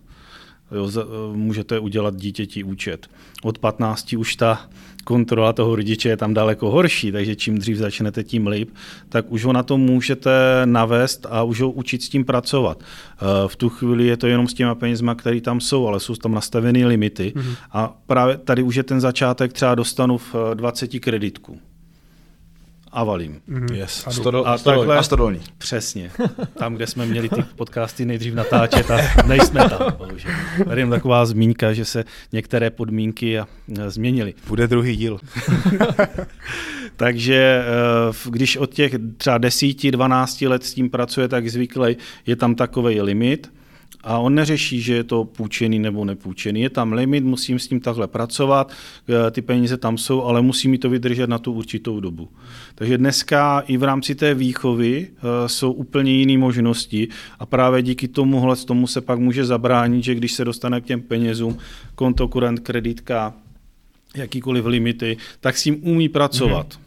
jo, můžete udělat dítěti účet. Od 15 už ta kontrola toho rodiče je tam daleko horší, takže čím dřív začnete, tím líp, tak už ho na to můžete navést a už ho učit s tím pracovat. Eh, v tu chvíli je to jenom s těma penězma, které tam jsou, ale jsou tam nastavené limity mm-hmm. a právě tady už je ten začátek, třeba dostanu v 20 eh, kreditků a valím.
Mm-hmm. Yes. A, Stodol, a, takhle, a stodolní.
Přesně. Tam, kde jsme měli ty podcasty nejdřív natáčet a nejsme tam, bohužel. Tady je taková zmínka, že se některé podmínky a změnily.
Bude druhý díl.
Takže eh, když od těch třeba 10-12 let s tím pracuje, tak zvykle je tam takový limit a on neřeší, že je to půjčený nebo nepůjčený. Je tam limit, musím s tím takhle pracovat, eh, ty peníze tam jsou, ale musí mi to vydržet na tu určitou dobu. Takže dneska i v rámci té výchovy eh, jsou úplně jiné možnosti a právě díky tomuhle tomu se pak může zabránit, že když se dostane k těm penězům, konto, kurent, kreditka, jakýkoliv limity, tak s tím umí pracovat. Mm-hmm.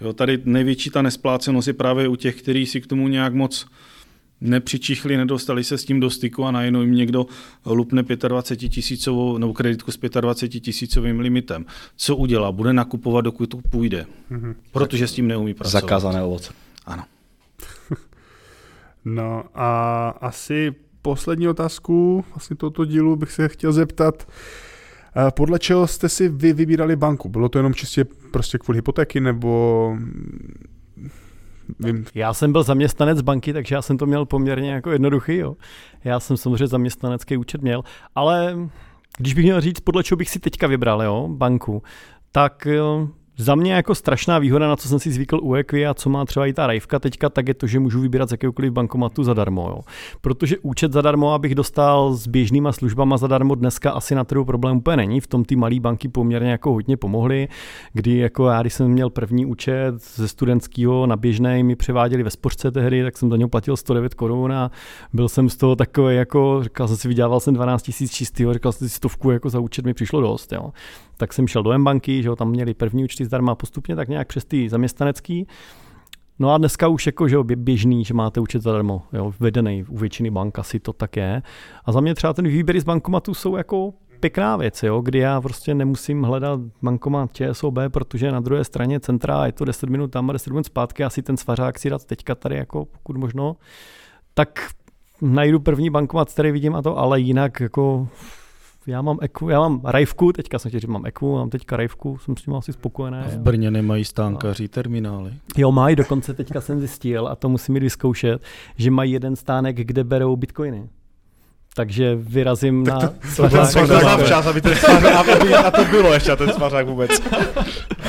Jo, tady největší ta nesplácenost je právě u těch, kteří si k tomu nějak moc nepřičichli, nedostali se s tím do styku a najednou jim někdo lupne 25 tisícovou nebo kreditku s 25 tisícovým limitem. Co udělá? Bude nakupovat, dokud to půjde. Mm-hmm. Protože s tím neumí pracovat.
Zakázané ovoce.
Ano.
no a asi poslední otázku vlastně tohoto dílu bych se chtěl zeptat. Eh, podle čeho jste si vy vybírali banku? Bylo to jenom čistě prostě kvůli hypotéky nebo
Vím. Já jsem byl zaměstnanec banky, takže já jsem to měl poměrně jako jednoduchý. Jo. Já jsem samozřejmě zaměstnanecký účet měl, ale když bych měl říct, podle čeho bych si teďka vybral jo, banku, tak jo, za mě jako strašná výhoda, na co jsem si zvykl u Equi a co má třeba i ta Rajvka teďka, tak je to, že můžu vybírat z jakéhokoliv bankomatu zadarmo. Jo. Protože účet zadarmo, abych dostal s běžnýma službama zadarmo, dneska asi na trhu problém úplně není. V tom ty malé banky poměrně jako hodně pomohly, kdy jako já, když jsem měl první účet ze studentského na běžné, mi převáděli ve spořce tehdy, tak jsem za něj platil 109 korun a byl jsem z toho takový jako, říkal jsem si, vydělával jsem 12 tisíc čistého, říkal jsem si stovku jako za účet mi přišlo dost. Jo tak jsem šel do M-banky, že jo, tam měli první účty zdarma postupně, tak nějak přes ty zaměstnanecký. No a dneska už jako, že jo, běžný, že máte účet zadarmo, jo, vedený u většiny bank asi to tak je. A za mě třeba ten výběry z bankomatu jsou jako pěkná věc, jo, kdy já prostě nemusím hledat bankomat ČSOB, protože na druhé straně centra je to 10 minut tam a 10 minut zpátky, asi ten svařák si dát teďka tady jako pokud možno, tak najdu první bankomat, který vidím a to, ale jinak jako já mám Eku, já mám Rajvku, teďka jsem chtěl říct, mám Eku, mám teďka Rajvku, jsem s tím asi spokojený.
A v Brně nemají stánkaří terminály.
Jo, mají, dokonce teďka jsem zjistil, a to musím mít vyzkoušet, že mají jeden stánek, kde berou bitcoiny takže vyrazím tak to,
na to, svařák. To včas, aby ten svařák, aby a to bylo ještě ten svařák vůbec.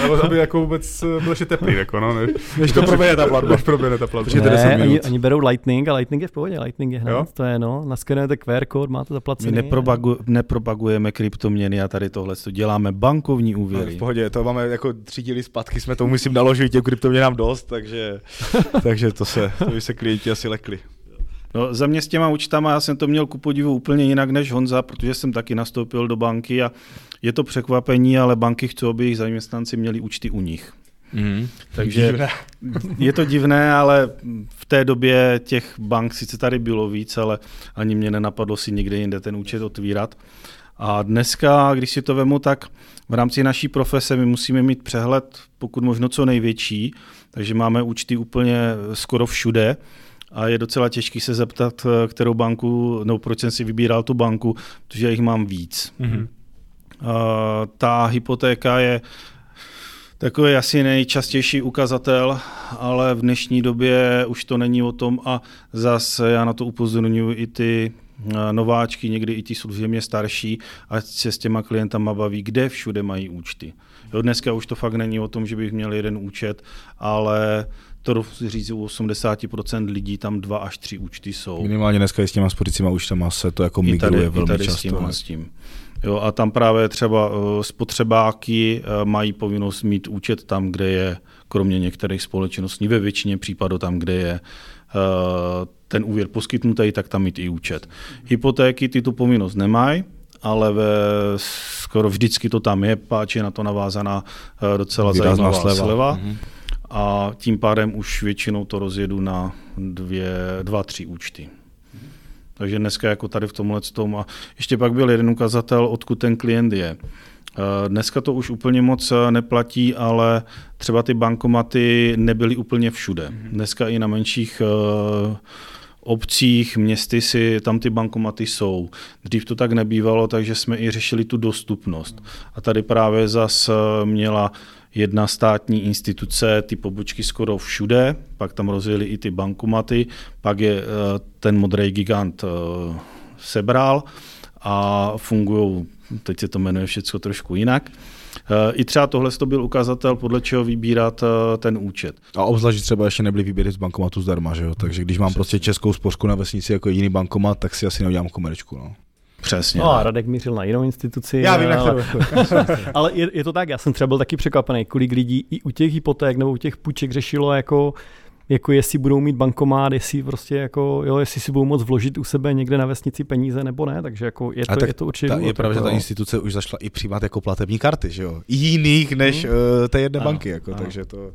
Ale aby jako vůbec eh, byl ještě teplý, jako no, než,
než to proběhne ta platba. Než
proběhne ta platba.
Ne, oni, oni, berou Lightning a Lightning je v pohodě, Lightning je hned, jo? to je no, naskenujete QR kód, máte zaplacený.
My nepropagu, nepropagujeme kryptoměny a tady tohle, to děláme bankovní úvěry. No,
v pohodě, to máme jako tři díly zpátky, jsme to musím naložit, těch kryptoměnám dost, takže, takže to se, to by se klienti asi lekli.
No, za mě s těma účtama, já jsem to měl ku podivu úplně jinak než Honza, protože jsem taky nastoupil do banky a je to překvapení, ale banky chcou, aby jejich zaměstnanci měli účty u nich. Mm, Takže divné. je to divné, ale v té době těch bank sice tady bylo víc, ale ani mě nenapadlo si někde jinde ten účet otvírat. A dneska, když si to vemu, tak v rámci naší profese my musíme mít přehled, pokud možno co největší, takže máme účty úplně skoro všude a je docela těžký se zeptat, eh, kterou banku, nebo proč jsem si vybíral tu banku, protože jich mám víc. Mm-hmm. Uh, ta hypotéka je takový asi nejčastější ukazatel, ale v dnešní době už to není o tom a zase já na to upozorňuji i ty eh, nováčky, někdy i ti služebně starší, ať se s těma klientama baví, kde všude mají účty. Jo, dneska už to fakt není o tom, že bych měl jeden účet, ale to říct, u 80% lidí tam dva až tři účty jsou.
Minimálně dneska i s těma spořícíma účtama se to jako migruje I tady, velmi i tady často. S tím,
s tím. Jo, a tam právě třeba uh, spotřebáky uh, mají povinnost mít účet tam, kde je, kromě některých společností, ve většině případů tam, kde je uh, ten úvěr poskytnutý, tak tam mít i účet. Hypotéky ty tu povinnost nemají, ale ve, skoro vždycky to tam je, páč je na to navázaná docela Výrazná zajímavá sleva. sleva. Mm-hmm a tím pádem už většinou to rozjedu na dvě, dva, tři účty. Takže dneska jako tady v tomhle tom. A ještě pak byl jeden ukazatel, odkud ten klient je. Eh, dneska to už úplně moc eh, neplatí, ale třeba ty bankomaty nebyly úplně všude. Mhm. Dneska i na menších eh, obcích, městy si tam ty bankomaty jsou. Dřív to tak nebývalo, takže jsme i řešili tu dostupnost. A tady právě zas měla jedna státní instituce ty pobočky skoro všude, pak tam rozjeli i ty bankomaty, pak je eh, ten modrý gigant eh, sebral a fungují, teď se to jmenuje všechno trošku jinak. Eh, I třeba tohle to byl ukazatel, podle čeho vybírat ten účet.
A obzvlášť třeba ještě nebyly výběry z bankomatu zdarma, že jo? Takže když mám prostě českou spořku na vesnici jako jiný bankomat, tak si asi neudělám komerčku. No.
Přesně.
No a Radek mířil na jinou instituci.
Já vím,
ale, ale je, je, to tak, já jsem třeba byl taky překvapený, kolik lidí i u těch hypoték nebo u těch půjček řešilo jako jako jestli budou mít bankomát, jestli prostě jako, jo, jestli si budou moct vložit u sebe někde na vesnici peníze nebo ne, takže jako je to, tak je to určitě.
Ta, je pravda, že ta instituce už zašla i přijímat jako platební karty, že jo, jiných než hmm. uh, té jedné ano, banky, jako, ano. takže to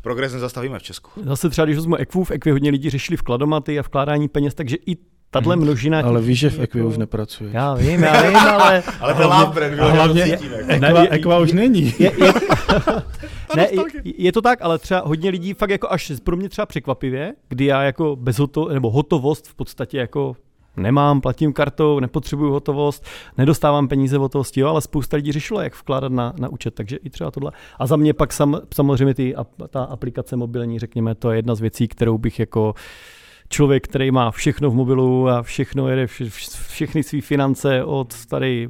progres nezastavíme v Česku.
Zase třeba, když vezmu Equ, v Equi hodně lidí řešili vkladomaty a vkládání peněz, takže i tahle hmm. množina...
Ale víš, že v Equi jako... už nepracuje.
Já vím, já vím, ale...
ale to love brand,
hlavně Equa, Equa už není. Je, je,
ne, je, je, to tak, ale třeba hodně lidí fakt jako až pro mě třeba překvapivě, kdy já jako bez hoto, nebo hotovost v podstatě jako nemám, platím kartou, nepotřebuju hotovost, nedostávám peníze v hotovosti, jo, ale spousta lidí řešilo, jak vkládat na, na účet, takže i třeba tohle. A za mě pak sam, samozřejmě ty, ta aplikace mobilní, řekněme, to je jedna z věcí, kterou bych jako člověk, který má všechno v mobilu a všechno jede, vše, všechny své finance od tady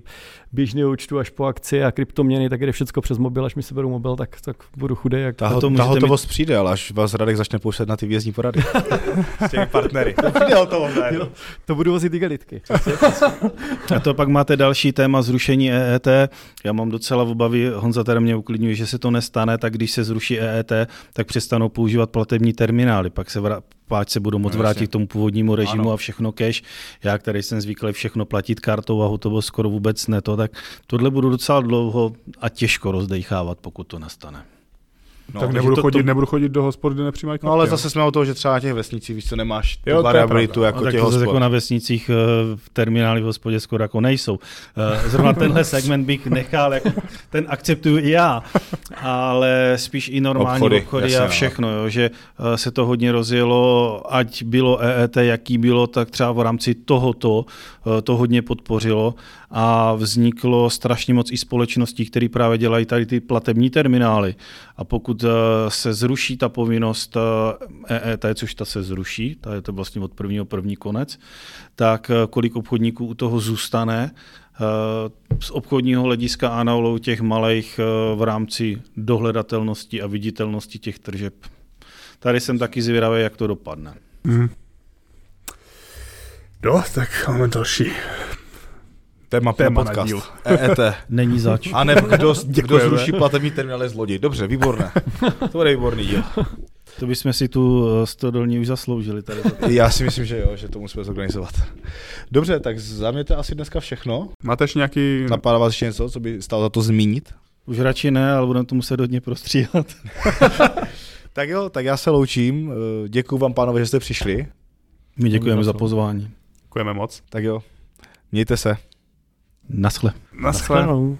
běžného účtu až po akci a kryptoměny, tak jde všechno přes mobil, až mi se beru mobil, tak, tak budu chudý. Jak...
Ta, to ta hotovost mít... přijde, ale až vás Radek začne pouštět na ty vězní porady. S těmi partnery. To přijde hotovost. Jo,
to budu vozit igelitky.
a to pak máte další téma zrušení EET. Já mám docela v obavy, Honza tady mě uklidňuje, že se to nestane, tak když se zruší EET, tak přestanou používat platební terminály. Pak se vra- páč se budou moc no, vrátit k tomu původnímu režimu ano. a všechno cash. Já, který jsem zvyklý všechno platit kartou a hotovo skoro vůbec ne to, tak tohle budu docela dlouho a těžko rozdechávat, pokud to nastane.
No,
tak nebudu,
to-
chodit,
to-
nebudu chodit do hospody, kde nepřijímají
No ale zase jsme o toho, že třeba na těch vesnicích, víš co, nemáš tu
Jo, to je
variabilitu jako
tak
těch hospod.
jako na vesnicích eh, v terminály v hospodě skoro jako nejsou. Eh, Zrovna tenhle segment bych nechal, jako ten akceptuju i já, ale spíš i normální
Obchody,
obchody,
jasně,
a
no.
všechno, jo, že eh, se to hodně rozjelo, ať bylo EET, jaký bylo, tak třeba v rámci tohoto to hodně podpořilo a vzniklo strašně moc i společností, které právě dělají tady ty platební terminály. A pokud eh, se zruší ta povinnost eh, EET, což ta se zruší, ta je to vlastně od prvního první konec, tak eh, kolik obchodníků u toho zůstane, z obchodního hlediska a na úlohu těch malých v rámci dohledatelnosti a viditelnosti těch tržeb. Tady jsem taky zvědavý, jak to dopadne.
Mhm. No, tak máme další.
Téma,
Téma
na
na
podcast.
díl.
EET.
Není zač.
A ne, kdo, kdo zruší platební terminály zloděj. Dobře, výborné. To bude výborný díl.
To bychom si tu eh, stodolní už zasloužili. Tady.
Já si myslím, že jo, že to musíme zorganizovat. Dobře, tak za mě to je asi dneska všechno.
Máte ještě nějaký...
Napadá vás ještě něco, co by stálo za to zmínit?
Už radši ne, ale budeme to muset hodně prostříhat.
Tak jo, tak já se loučím. Eh, Děkuji vám, pánové, že jste přišli.
My děkujeme za pozvání.
Děkujeme moc.
Tak jo, mějte se.
Naschle.
Naschle.
Naschledanou.